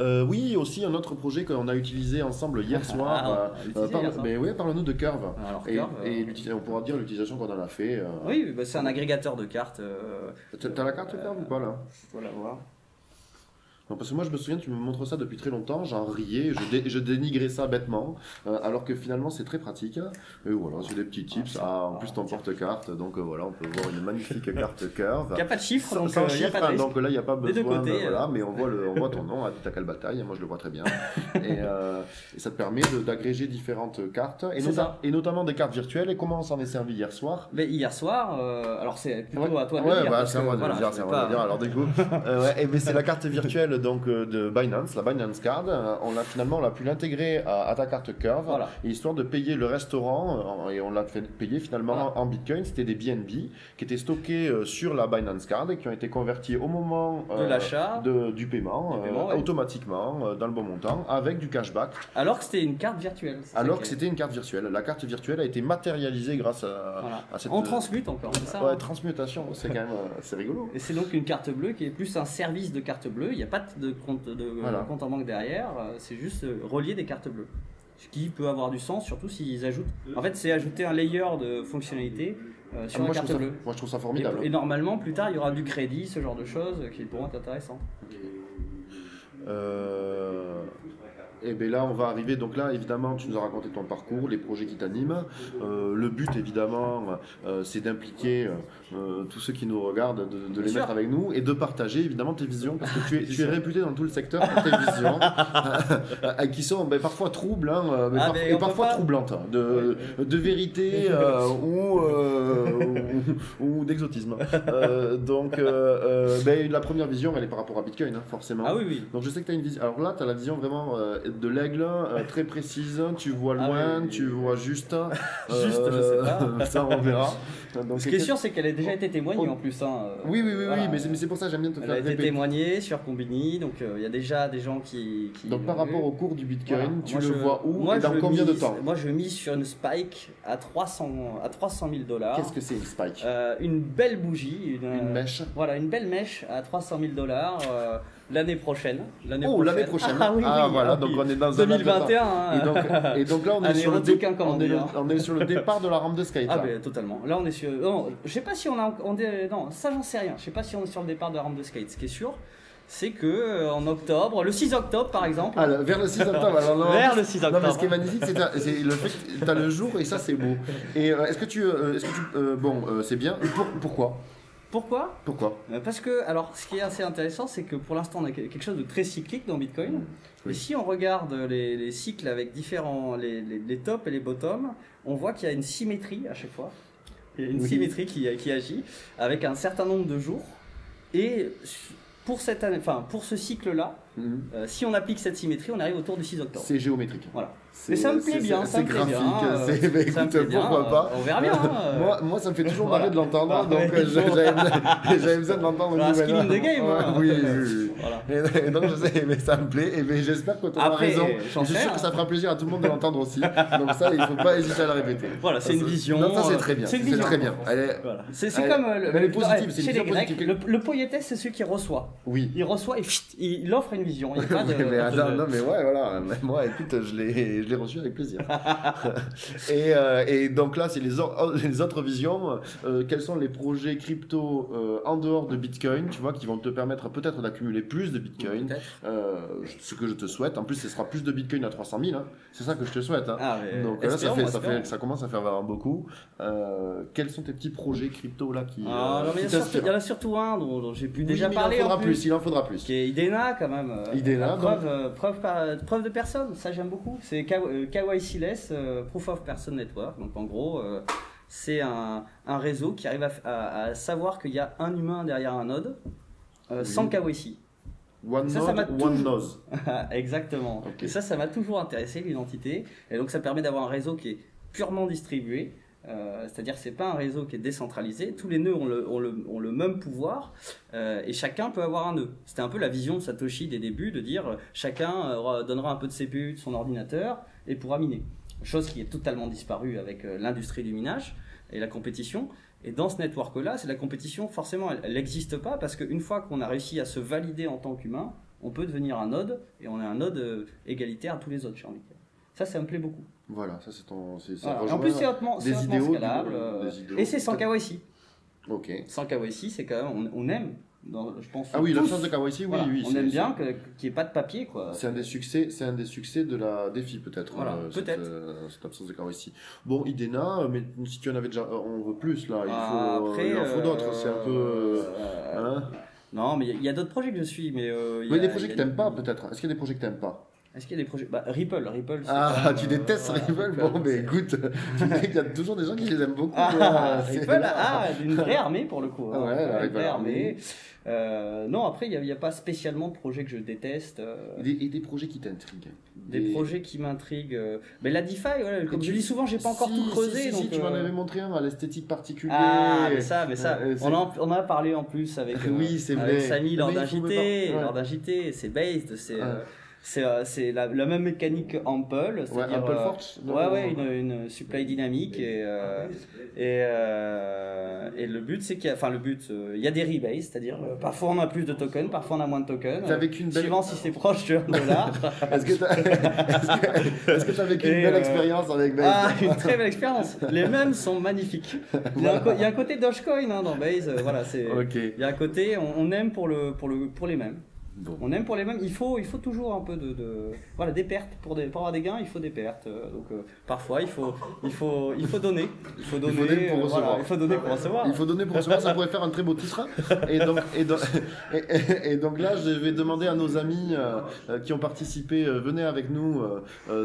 S1: Euh, oui, aussi un autre projet qu'on a utilisé ensemble hier
S2: Ah,
S1: soir. euh, euh, parle-
S2: soir.
S1: mais oui, parle-nous de Curve.
S2: Alors,
S1: Et,
S2: Curve,
S1: et l'utilisa- on pourra dire l'utilisation qu'on en a fait.
S2: oui, bah, c'est un agrégateur de cartes.
S1: T'as la carte Curve ou pas là?
S2: je la voir.
S1: Non, parce que moi je me souviens, tu me montres ça depuis très longtemps, j'en riais, je, dé- je dénigrais ça bêtement, euh, alors que finalement c'est très pratique. Et voilà, c'est des petits tips.
S2: Ah,
S1: en plus ton porte-carte, donc euh, voilà, on peut voir une magnifique carte Curve.
S2: Il n'y a pas de chiffre,
S1: Sans,
S2: donc
S1: sans
S2: euh, il y a pas de
S1: hein, donc là il n'y a pas besoin, de- voilà,
S2: euh.
S1: mais on voit, le, on voit ton nom, à Tacale Bataille, moi je le vois très bien. et, euh, et ça te permet d'agréger différentes cartes, et,
S2: C'est
S1: nota-
S2: ça.
S1: et notamment des cartes virtuelles. Et comment on s'en est servi hier soir?
S2: Mais hier soir, euh, alors c'est plutôt
S1: Ouais.
S2: à toi de
S1: Ouais,
S2: le dire.
S1: bah,
S2: parce
S1: c'est à moi de
S2: voilà,
S1: le dire, c'est à moi de dire. Alors du coup, euh, ouais, ben, c'est la carte virtuelle donc euh, de Binance, la Binance Card. Euh, On l'a finalement, on l'a pu l'intégrer à, à ta carte Curve,
S2: Voilà.
S1: histoire de payer le restaurant, euh, et on l'a fait payer finalement
S2: Voilà.
S1: en Bitcoin. C'était des BNB qui étaient stockés euh, sur la Binance Card et qui ont été convertis au moment
S2: De l'achat.
S1: de- du paiement, euh,
S2: ouais.
S1: automatiquement euh, dans le bon montant, avec du cashback.
S2: Alors que c'était une carte virtuelle.
S1: Alors que c'était une carte virtuelle. La carte virtuelle a été matérialisée grâce à,
S2: Voilà.
S1: à cette
S2: En transmute encore, c'est ça
S1: ouais,
S2: hein
S1: transmutation. C'est quand même euh, c'est rigolo.
S2: Et c'est donc une carte bleue qui est plus un service de carte bleue. Il n'y a pas patte de compte, de
S1: Voilà.
S2: compte en banque derrière, euh, c'est juste euh, relier des cartes bleues. Ce qui peut avoir du sens, surtout s'ils ajoutent. En fait, c'est ajouter un layer de fonctionnalité euh, sur
S1: Ah, moi,
S2: la
S1: je
S2: carte
S1: ça,
S2: bleue.
S1: moi, je trouve ça
S2: Et,
S1: formidable.
S2: et normalement, plus tard, il y aura du crédit, ce genre de choses qui pourront être intéressantes.
S1: Euh, et bien là, on va arriver. Donc là, évidemment, tu nous as raconté ton parcours, les projets qui t'animent. Euh, le but, évidemment, euh, c'est d'impliquer euh, tous ceux qui nous regardent, de, de les
S2: sûr.
S1: mettre avec nous et de partager évidemment tes visions, parce que tu es, tu es réputé dans tout le secteur pour tes visions, qui sont ben, parfois troubles, hein, mais
S2: Ah,
S1: parfois-
S2: mais
S1: et parfois
S2: pas-
S1: troublantes, hein, de, de vérité ou, ou, ou d'exotisme. Donc, ben, la première vision, elle est par rapport à Bitcoin, hein, forcément.
S2: Ah oui, oui.
S1: Donc je sais que tu as une vision. Alors là, tu as la vision vraiment de l'aigle, euh, très précise. Tu vois
S2: Ah
S1: loin,
S2: oui, oui,
S1: tu
S2: oui.
S1: vois juste. Euh,
S2: Juste, je sais pas.
S1: ça, on verra. Donc,
S2: Ce qui est sûr, c'est qu'elle a déjà été témoignée en plus. hein.
S1: Oui, oui, oui,
S2: Voilà.
S1: oui, mais c'est pour ça que j'aime bien te
S2: Elle
S1: faire
S2: a été
S1: répéter.
S2: témoignée sur Combini, donc euh, il y a déjà des gens qui. qui
S1: Donc par rapport au cours du Bitcoin,
S2: Voilà.
S1: tu
S2: Moi,
S1: le
S2: je-
S1: vois où
S2: moi,
S1: et dans combien de temps
S2: Moi, je mise sur une spike à 300, à 300 000 dollars.
S1: Qu'est-ce que c'est une spike?
S2: Euh, Une belle bougie. Une,
S1: Une mèche
S2: Voilà, une belle mèche à 300 000 dollars euh, l'année prochaine. L'année
S1: Oh, l'année prochaine.
S2: Ah, oui, oui,
S1: voilà,
S2: ah
S1: donc on est dans un laps de temps.
S2: 2021. hein.
S1: Et donc, et donc là, on est, sur le,
S2: érotique,
S1: dé-
S2: hein, comme on
S1: on, est
S2: dit,
S1: le- on est sur le départ de la rampe de skate.
S2: Ah ben totalement. Là on est sur. Non, je sais pas si on a. On est- non, ça j'en sais rien. Je sais pas si on est sur le départ de la rampe de skate. Ce qui est sûr, c'est que euh, en octobre, le 6 octobre par exemple.
S1: Ah, vers le 6 octobre. alors, non,
S2: Vers le 6
S1: Non, mais ce
S2: octobre.
S1: qui est magnifique, c'est le fait que tu as le jour et ça, c'est beau. Et euh, est-ce que tu. euh, est-ce que tu bon, c'est bien. Pour- pourquoi?
S2: Pourquoi
S1: Pourquoi
S2: Euh, Parce que, alors, ce qui est assez intéressant, c'est que pour l'instant, on a quelque chose de très cyclique dans Bitcoin.
S1: Oui.
S2: Et si on regarde les, les cycles avec différents, les, les, les tops et les bottoms, on voit qu'il y a une symétrie à chaque fois. Il y a une
S1: Oui.
S2: symétrie qui, qui agit avec un certain nombre de jours. Et pour cette année, enfin, pour ce cycle-là,
S1: Mhm.
S2: euh, si on applique cette symétrie, on arrive autour du 6 octobre.
S1: C'est géométrique.
S2: Voilà. Mais ça me plaît bien,
S1: c'est- graphique.
S2: bien. euh,
S1: bah,
S2: ça me
S1: écoute,
S2: plaît bien,
S1: pourquoi
S2: euh,
S1: pas
S2: On verra bien. hein.
S1: moi, moi, ça me fait toujours
S2: Voilà.
S1: marrer de l'entendre,
S2: Ah,
S1: donc
S2: ouais,
S1: euh, j'avais besoin de l'entendre.
S2: Voilà, skin in the game, hein.
S1: Oui, oui, oui.
S2: Voilà.
S1: Et, et donc je sais, mais ça me plaît, et j'espère que tu auras raison. Je suis sûr
S2: hein.
S1: que ça fera plaisir à tout le monde de l'entendre aussi. Donc ça, il ne faut pas hésiter à la répéter.
S2: Voilà, c'est une vision.
S1: Non, ça c'est
S2: euh,
S1: très bien.
S2: C'est
S1: très bien.
S2: C'est comme euh, le,
S1: elle est positive,
S2: chez les Grecs. Le, poétesse, c'est celui qui reçoit.
S1: Oui.
S2: Il reçoit et il offre une vision. Il y a pas de-
S1: Ouais, mais, attends,
S2: de-
S1: non, mais ouais, voilà. Moi, écoute, je l'ai, je l'ai reçu avec plaisir. et, euh, et donc là, c'est les, les autres visions. Euh, quels sont les projets crypto euh, en dehors de Bitcoin, tu vois, qui vont te permettre peut-être d'accumuler plus de Bitcoin. Ce que je te souhaite. En plus, ce sera plus de Bitcoin à 300 000. hein. C'est ça que je te souhaite. hein.
S2: Ah,
S1: Donc là, ça, fait, ça,
S2: espérons.
S1: fait, ça commence à faire vraiment beaucoup. Quels sont tes petits projets crypto là qui,
S2: Ah, non, mais
S1: qui
S2: il y, en a surtout un dont, dont j'ai pu
S1: Oui,
S2: déjà parler
S1: Il en faudra
S2: en
S1: plus.
S2: plus.
S1: Il en faudra plus.
S2: Qui est Idena quand même. Euh, la
S1: donc.
S2: preuve, euh, preuve, par- preuve de personne, ça j'aime beaucoup. C'est euh, KYC-less, euh, Proof of Person Network. Donc en gros, euh, c'est un, un réseau qui arrive à, f- à- à savoir qu'il y a un humain derrière un node euh,
S1: Oui.
S2: sans KYC.
S1: One
S2: Ça,
S1: node, one nose.
S2: Exactement. Et ça, ça m'a toujours intéressé, l'identité. Et donc, ça permet d'avoir un réseau qui est purement distribué. Euh, C'est-à-dire, c'est pas un réseau qui est décentralisé. Tous les nœuds ont le, même pouvoir euh, et chacun peut avoir un nœud. C'était un peu la vision de Satoshi des débuts de dire euh, chacun donnera un peu de CPU de son ordinateur et pourra miner. Chose qui est totalement disparue avec l'industrie du minage et la compétition. Et dans ce network-là, c'est la compétition, forcément, elle n'existe pas parce qu'une fois qu'on a réussi à se valider en tant qu'humain, on peut devenir un node et on est un node égalitaire à tous les autres, j'ai envie. Ça, ça me plaît beaucoup.
S1: Voilà, ça c'est ton.
S2: Voilà. En plus, c'est hautement,
S1: des idéaux,
S2: scalable. euh,
S1: des idéaux.
S2: et c'est sans KYC.
S1: Ok.
S2: Sans KYC, c'est quand même, on, on aime, dans- je pense.
S1: Ah oui, l'absence de KYC, oui,
S2: voilà,
S1: oui.
S2: on aime bien qu'il n'y ait pas de papier, quoi.
S1: C'est un des succès, c'est un des succès de la défi peut-être.
S2: Voilà,
S1: euh, cette,
S2: peut-être.
S1: euh, cette absence de KYC. Bon, Idena, euh, mais si tu en avais déjà, on veut plus là. Il
S2: Ah,
S1: faut,
S2: après,
S1: il en faut d'autres. C'est un peu. hein
S2: non, mais il y a- d'autres projets que je suis, mais. il y a-
S1: des projets que t'aimes pas peut-être. Est-ce qu'il y a des projets que t'aimes pas?
S2: Est-ce qu'il y a des projets? Bah, Ripple, Ripple.
S1: Ah, tu
S2: euh,
S1: détestes
S2: voilà,
S1: Ripple? Bon, mais écoute, qu'il y a toujours des gens qui les aiment beaucoup.
S2: Ah,
S1: quoi. C'est-
S2: Ripple, ah, une vraie armée pour le coup. hein.
S1: Ah ouais, la
S2: une
S1: Ripple
S2: armée. Euh, non, après, il n'y a, pas spécialement de projet que je déteste. euh,
S1: Et des, et des projets qui t'intriguent.
S2: des projets qui m'intriguent. euh, Mais la DeFi, voilà, comme
S1: tu-
S2: je dis souvent, j'ai pas encore
S1: Si,
S2: tout creusé.
S1: Si, si, si,
S2: donc,
S1: tu m'en
S2: euh,
S1: avais montré un l'esthétique particulière.
S2: Ah, mais ça, mais ça,
S1: Euh,
S2: on, en, on a parlé en plus avec, euh,
S1: Oui, c'est vrai.
S2: Samy lors d'un
S1: il
S2: JT,
S1: ouais.
S2: c'est based, c'est
S1: Ouais.
S2: euh, C'est euh, c'est la, la même mécanique Ample,
S1: Ouais,
S2: c'est-à-dire
S1: Ample
S2: euh,
S1: Forge
S2: ouais
S1: non,
S2: ouais une, une supply dynamique et euh, et euh, et le but c'est qu'il y a enfin le but euh, il y a des rebates, c'est-à-dire euh, parfois on a plus de tokens, parfois on a moins de tokens.
S1: T'as vécu une belle-
S2: Suivant si c'est proche de 1 dollar.
S1: Est-ce que t'as est-ce que- t'as vécu une
S2: Et,
S1: belle
S2: euh,
S1: expérience avec Base
S2: Ah, une très belle expérience. Les mêmes sont magnifiques. Il y a un, co- il y a un côté Dogecoin hein, dans Base. euh, voilà, c'est.
S1: Ok.
S2: Il y a un côté, on, on aime pour le pour le pour les mêmes.
S1: Bon.
S2: On aime pour les mêmes. Il faut il faut toujours un peu de, de- voilà des pertes pour des pour avoir des gains. Il faut des pertes. euh, donc euh, parfois il faut il faut il faut donner. Il faut donner.
S1: donner pour
S2: euh,
S1: recevoir.
S2: voilà, il faut donner pour recevoir.
S1: Il faut donner pour recevoir, ça pourrait faire un très beau titre. Et donc, et donc, et- et- et donc là, je vais demander à nos amis euh, qui ont participé, euh, venez avec nous.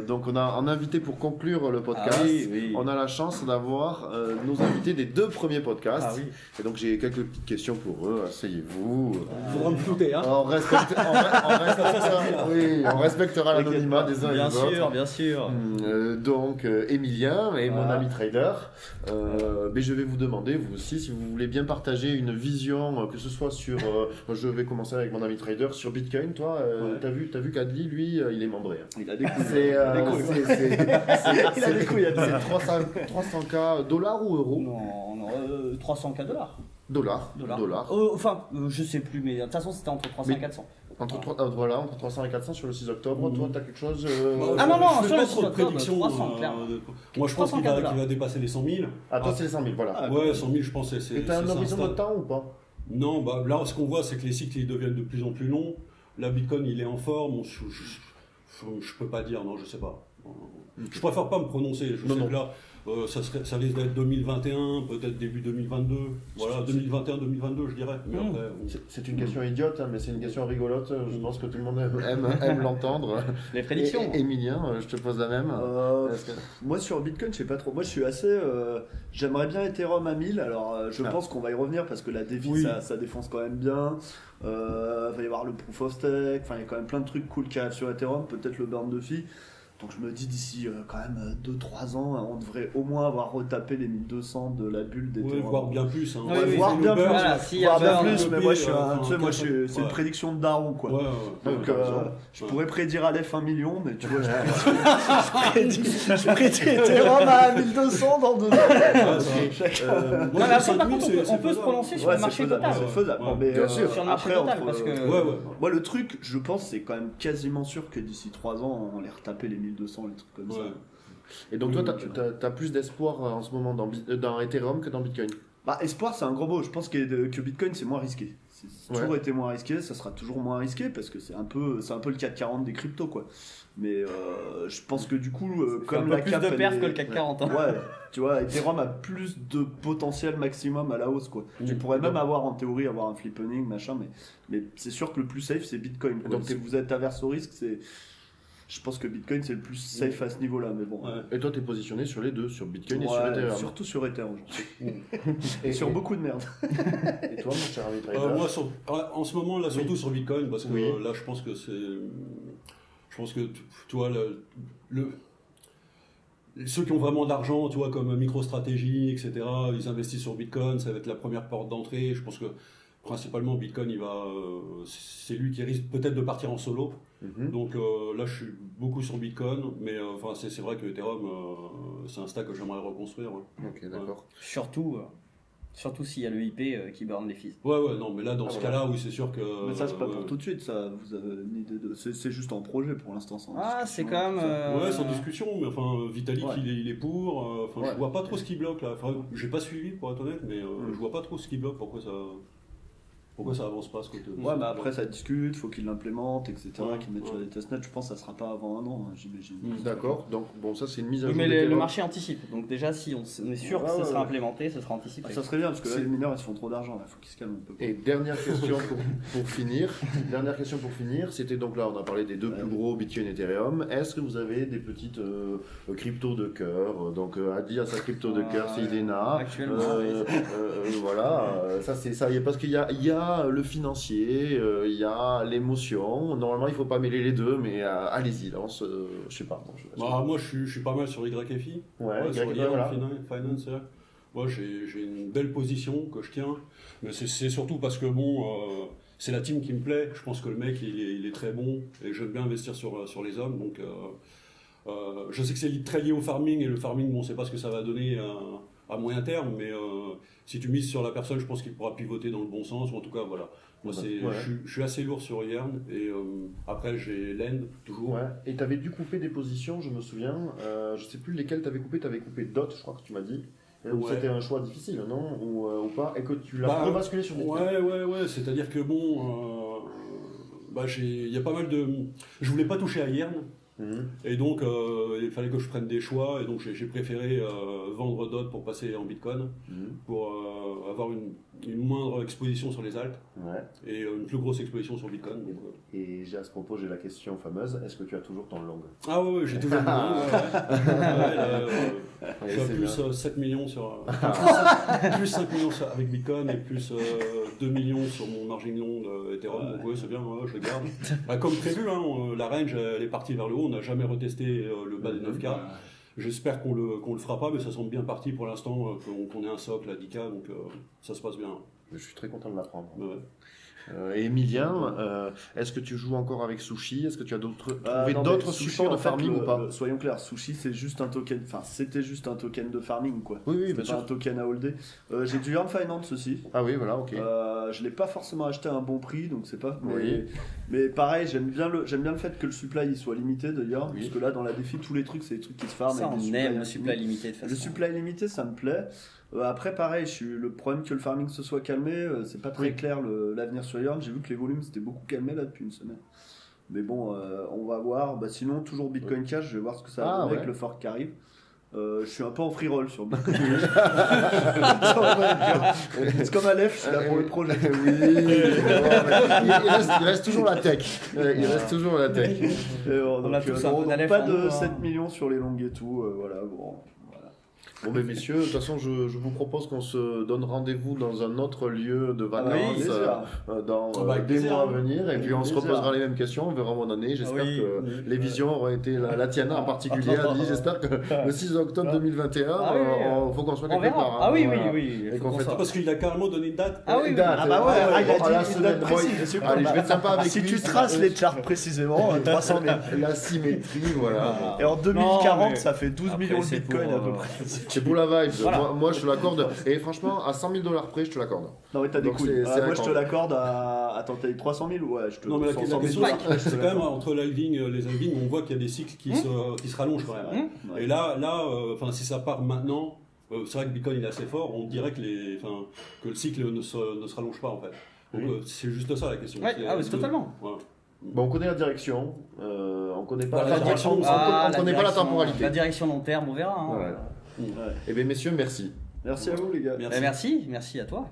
S1: donc on a un invité pour conclure le podcast.
S2: Ah oui, oui.
S1: On a la chance d'avoir euh, nos invités des deux premiers podcasts.
S2: Ah oui.
S1: Et donc j'ai quelques petites questions pour eux. Asseyez-vous.
S3: Rendre flouté, hein.
S1: On, respecte- on re- on respectera, oui, on respectera l'anonymat des uns et
S2: Bien
S1: des autres.
S2: sûr, bien sûr.
S1: Hum, euh, donc, euh, Emilien et mon
S2: Voilà.
S1: ami trader, euh, mais je vais vous demander, vous aussi, si vous voulez bien partager une vision, euh, que ce soit sur. euh, je vais commencer avec mon ami trader, sur Bitcoin. Toi, euh,
S3: Ouais.
S1: t'as vu, vu qu'Adli, lui, il est membré. hein.
S3: Il a des couilles.
S1: C'est c'est- c'est- c'est-
S3: Il a des couilles, Adli.
S1: c'est 300 300K dollars ou euros?
S2: Non, non, euh, 304 dollars.
S1: Dollars.
S2: Dollars.
S1: Dollars.
S2: Oh, enfin, euh, je sais plus, mais de toute façon c'était entre 300 et
S1: Mais-
S2: 400.
S1: Entre, trois- euh, voilà, entre 300 et 400 sur le 6 octobre. Toi, t'as quelque chose euh,
S3: Bah,
S2: Ah non, non,
S3: je fais
S2: sur
S3: pas
S2: le
S3: trop de
S2: octobre,
S3: prédictions.
S2: 300,
S3: euh,
S2: clairement.
S3: de- Moi, je pense qu'il
S2: 304
S3: va, dépasser les 100 000.
S1: Ah, toi, c'est les 100 000, voilà.
S3: Ah, ouais, 100 000, je pense que c'est.
S1: Et t'as un horizon de temps ou pas?
S3: Non, bah, là, ce qu'on voit, c'est que les cycles ils deviennent de plus en plus longs. La Bitcoin, il est en forme. On- Je, je, je- je peux pas dire, non, je sais pas. Je préfère pas me prononcer. Je
S1: Non,
S3: sais
S1: non.
S3: que là, euh, ça, serait, ça risque d'être 2021, peut-être début 2022. Voilà, 2021-2022, je dirais.
S2: Mm.
S3: on-
S1: C'est- une question idiote, hein, mais c'est une question rigolote. Je pense que tout le monde aime, aime- aime l'entendre.
S2: Les prédictions.
S1: Emilien, euh, je te pose la même.
S4: Euh,
S1: que-
S4: moi sur Bitcoin, je sais pas trop. Moi je suis assez. euh, J'aimerais bien Ethereum à 1000. Alors je
S1: Ah.
S4: pense qu'on va y revenir parce que la défi
S3: Oui.
S4: ça, ça défonce quand même bien. Euh, va y avoir le proof of stake. Enfin, il y a quand même plein de trucs cool qui arrivent sur Ethereum. Peut-être le burn de fee. Donc je me dis d'ici euh, quand même 2-3 ans, on devrait au moins avoir retapé les 1200 de la bulle
S3: ouais,
S4: d'Ethereum.
S3: voire bien plus. Hein.
S2: Oui,
S4: Ouais,
S2: oui,
S4: voire bien
S3: le
S4: plus.
S2: Voilà, a
S4: Voire bien plus,
S3: le
S4: mais moi, je suis,
S3: euh,
S4: un- tu sais, moi, je suis-
S3: ouais.
S4: c'est une prédiction de daron, quoi.
S3: Ouais, ouais, ouais.
S4: Donc,
S1: Ouais,
S4: euh, je
S3: Ouais.
S4: pourrais prédire Aleph 1 million, mais tu vois, je prédis, je prédis Ethereum à 1200 dans deux ans.
S3: Ouais, Euh,
S2: par contre, on peut, se prononcer sur
S4: Ouais,
S2: le
S4: c'est
S2: marché total.
S4: c'est faisable.
S3: Ouais.
S4: mais,
S1: Bien
S4: euh,
S1: sûr.
S2: Sur le marché
S4: après,
S2: total,
S4: euh,
S3: Ouais, ouais.
S4: Moi, le truc, je pense, c'est quand même quasiment sûr que d'ici 3 ans, on les retaper les 1200, les trucs comme ça.
S1: Et donc toi, t'as as plus d'espoir euh, en ce moment dans, euh, Ethereum que dans Bitcoin?
S4: Bah, espoir, c'est un gros mot. Je pense que, que Bitcoin, c'est moins risqué. C'est
S1: Ouais.
S4: toujours été moins risqué, ça sera toujours moins risqué parce que c'est un peu, c'est un peu le 440 des cryptos, quoi. Mais euh, je pense que du coup, euh,
S2: un
S4: comme
S2: peu
S4: la
S2: plus
S4: cap,
S2: de perf
S4: est-
S2: que le CAC 40. hein.
S4: Ouais, tu vois, Ethereum a plus de potentiel maximum à la hausse, quoi. Tu
S3: Mm.
S4: pourrais même avoir, en théorie, avoir un flippening, machin, mais, mais c'est sûr que le plus safe, c'est Bitcoin. quoi.
S1: Donc,
S4: si vous êtes averse au risque, c'est. Je pense que Bitcoin, c'est le plus safe à ce niveau-là, mais bon.
S3: Ouais.
S1: Et toi, t'es positionné sur les deux, sur Bitcoin et sur Ethereum.
S4: surtout sur Ethereum.
S1: Et,
S4: Et sur
S1: et-
S4: beaucoup de merde.
S1: et toi, mon cher ami
S3: Euh, moi, sur- ah, en ce moment, là, surtout
S1: Oui.
S3: sur Bitcoin, parce que
S1: Oui.
S3: là, je pense que c'est. Je pense que, vois, le, le- ceux qui ont vraiment de l'argent, tu vois, comme MicroStratégie, etc., ils investissent sur Bitcoin, ça va être la première porte d'entrée. Je pense que principalement, Bitcoin, il va, euh, c'est lui qui risque peut-être de partir en solo.
S1: Mhm.
S3: Donc euh, là, je suis beaucoup sur Bitcoin, mais euh, enfin, c'est c'est vrai que Ethereum, euh, c'est un stack que j'aimerais reconstruire. Ouais.
S1: Ok, d'accord.
S2: Surtout, euh, surtout s'il y a le IP euh, qui burn les fees.
S3: ouais, ouais, non, mais là, dans
S1: Ah,
S3: ce cas-là, oui, c'est sûr que.
S4: Mais ça, c'est pas
S3: euh,
S4: pour tout de suite, ça. Vous avez une idée de. C'est c'est juste en projet pour l'instant.
S2: Ah, c'est quand même. euh,
S3: Ouais, sans discussion, mais enfin, euh, Vitalik,
S4: Ouais.
S3: il, est, il est pour. euh, Enfin,
S4: Ouais.
S3: je vois pas trop ce qui bloque là. Enfin, j'ai pas suivi pour être honnête, mais euh,
S4: Mm.
S3: je vois pas trop ce qui bloque. Pourquoi ça, pourquoi ça avance pas ce côté.
S4: Ouais, mais après ça discute, faut qu'ils l'implémentent, etc.
S3: Ouais,
S4: qu'ils mettent sur des testnets. Je pense que ça sera pas avant un an, hein, j'imagine.
S3: Mm.
S1: D'accord, donc bon, ça c'est une mise à
S2: Oui,
S1: jour.
S2: mais le, marché anticipe. Donc déjà, si on, est sûr que
S1: Ouais, ouais,
S2: sera
S1: ouais.
S2: implémenté, ce sera anticipé.
S4: Ah, ça serait bien parce que là, les mineurs ils se font trop d'argent là, faut qu'ils se calment un peu.
S1: Et dernière question pour, pour finir. Dernière question pour finir. C'était donc là, on a parlé des deux plus gros, Bitcoin et Ethereum. Est-ce que vous avez des petites euh, cryptos de cœur? Donc, euh, Adi a sa crypto de cœur,
S2: Ah,
S1: c'est Idena.
S2: actuellement,
S1: Euh, euh, voilà, euh, ça c'est ça. Il Parce qu'il y a, il y a le financier, euh, il y a l'émotion. Normalement, il faut pas mêler les deux, mais euh, allez-y, lance. euh, je sais pas. bon, je-
S3: Bah, moi, je suis, je suis pas mal sur YFI.
S1: Ouais,
S3: Ouais, sur
S1: voilà.
S3: Finance. ouais. Moi, j'ai une belle position que je tiens, mais c'est- surtout parce que bon, euh, c'est la team qui me plaît. Je pense que le mec, il est, il est très bon et j'aime bien investir sur, sur les hommes. Donc, euh, euh, je sais que c'est très lié au farming et le farming, bon, on ne sait pas ce que ça va donner à, à moyen terme, mais euh, si tu mises sur la personne, je pense qu'il pourra pivoter dans le bon sens. Ou en tout cas, voilà. Moi, c'est,
S1: Ouais.
S3: je, suis- je suis assez lourd sur Yern et euh, après, j'ai Lend toujours.
S1: Ouais. Et tu avais dû couper des positions, je me souviens. Euh, je sais plus lesquelles tu avais coupé. Tu avais coupé Dot, je crois que tu m'as dit.
S3: Ouais.
S1: C'était un choix difficile, non? Ou, ou pas? Et que tu l'as
S3: Bah,
S1: rebasculé sur Bitcoin.
S3: Ouais, ouais, ouais. C'est-à-dire que bon, bah, j'ai- il y a pas mal de. Je voulais pas toucher à Yern.
S1: Mhm.
S3: Et donc, euh, il fallait que je prenne des choix, et donc j'ai préféré euh, vendre DOT pour passer en Bitcoin,
S1: Mhm.
S3: pour euh, avoir une, une moindre exposition sur les
S1: Ouais.
S3: et une plus grosse exposition sur Bitcoin. donc.
S1: Et à ce propos, j'ai la question fameuse est-ce que tu as toujours ton long
S3: Ah ouais, ouais, j'ai toujours ouais, je suis à
S1: c'est
S3: plus
S1: bien.
S3: euh, 7 millions sur. enfin, plus 5 millions sur- avec Bitcoin et plus euh, 2 millions sur mon margin long de Ethereum. Donc, ouais, c'est bien, ouais, je le garde. Bah, comme prévu, hein, on- la range elle est partie vers le haut. On n'a jamais retesté euh, le bas des 9K. J'espère qu'on le, qu'on le fera pas, mais ça semble bien parti pour l'instant, euh, qu'on qu'on ait un socle à 10K, donc euh, ça se passe bien.
S1: Je suis très content de l'apprendre.
S3: Ouais.
S1: Euh, et Emilien, euh, est-ce que tu joues encore avec Sushi? Est-ce que tu as d'autres
S4: Euh,
S1: trouvé d'autres supports de farming
S4: le-
S1: ou pas?
S4: le- Soyons clairs, Sushi c'est juste un token, enfin c'était juste un token de farming quoi.
S1: Oui, oui,
S4: C'était
S1: bien
S4: pas un token à holder. Euh, J'ai du Earn Finance aussi.
S1: Ah oui, voilà, ok.
S4: Euh, je l'ai pas forcément acheté à un bon prix, donc c'est pas. Mais,
S1: Oui.
S4: mais pareil, j'aime bien le j'aime bien le fait que le supply il soit limité d'ailleurs,
S1: Oui.
S4: parce que là dans la défi tous les trucs c'est des trucs qui se farment.
S2: Ça, on aime le supply limité de façon.
S4: Le supply limité, ça me plaît. Euh, après, pareil, je suis, le problème que le farming se soit calmé, euh, c'est pas très
S1: Oui.
S4: clair l'avenir sur Yarn. J'ai vu que les volumes s'étaient beaucoup calmés là depuis une semaine. Mais bon, euh, on va voir. Bah, sinon, toujours Bitcoin Cash, je vais voir ce que ça va
S1: Ah, ouais.
S4: avec le fork qui arrive. Euh, je suis un peu en free roll sur Bitcoin. c'est comme Aleph, je suis là pour le projet.
S1: oui, il, reste, il reste toujours la tech. Il reste toujours la tech.
S4: Et, euh,
S2: On
S4: donc,
S2: a tous
S4: euh,
S2: un
S4: donc pas
S2: en
S4: de
S2: nous, hein.
S4: 7 millions sur les longues et tout. euh, voilà, bon.
S1: Bon, ben messieurs, de toute façon, je, je vous propose qu'on se donne rendez-vous dans un autre lieu de vacances
S4: oui, bien
S1: euh, euh, dans
S3: Ah bah,
S1: euh,
S3: avec
S1: des mois à venir. Et puis, on se reposera les mêmes questions. On verra mon année. J'espère
S2: Oui,
S1: que
S2: oui.
S1: les visions auront été la, la tienne en particulier. J'espère que le 6 octobre 2021,
S2: Ah oui,
S1: il faut qu'on soit
S2: On
S1: quelque part. hein.
S2: Ah oui, oui,
S1: Voilà.
S2: oui.
S1: Et
S2: faut
S1: qu'on fait
S2: soit-
S3: Parce qu'il a carrément donné une date.
S2: Ah oui, oui.
S1: Date.
S4: Ah bah ouais, ah, il a dit une date précise, monsieur
S1: Allez, je vais être sympa avec
S4: Si tu traces les charts précisément, euh, 300 000.
S1: La symétrie, voilà.
S4: Et en 2040,
S2: Non, mais-
S4: ça fait 12
S2: Après,
S4: millions de
S2: c'est
S4: bitcoin
S2: pour,
S4: à peu
S2: euh,
S4: près.
S1: C'est pour la vibe.
S2: Voilà.
S1: Moi, moi, je te l'accorde. Et franchement, à 100 000 dollars près, je te l'accorde.
S4: Non, mais t'as des couilles. Ah, moi, je te l'accorde à. Attends, t'as dit 300 000 Ouais, je te
S3: Non, mais la, la
S4: 100 000
S3: question, c'est quand même entre l'halving, euh, les halvings, on voit qu'il y a des cycles qui, se, qui se rallongent quand même.
S4: Ouais.
S3: Et là, là euh, enfin, si ça part maintenant, euh, c'est vrai que Bitcoin il est assez fort, on dirait que, les, enfin, que le cycle ne se, ne se rallonge pas en fait.
S1: Oui.
S3: euh, c'est juste ça la question.
S2: Ouais,
S3: C'est-
S2: ah,
S3: de-
S2: totalement.
S1: Bon, on connaît la direction. Euh, on connaît pas
S3: Voilà, la direction,
S1: on- on-
S2: Ah, la
S1: connaît pas la
S2: direction-
S1: temporalité.
S2: La direction long terme, on verra. hein.
S1: Ouais.
S4: Ouais.
S1: Eh bien, messieurs, merci.
S4: Merci à vous, les gars.
S3: Merci.
S2: Ben, merci, merci à toi.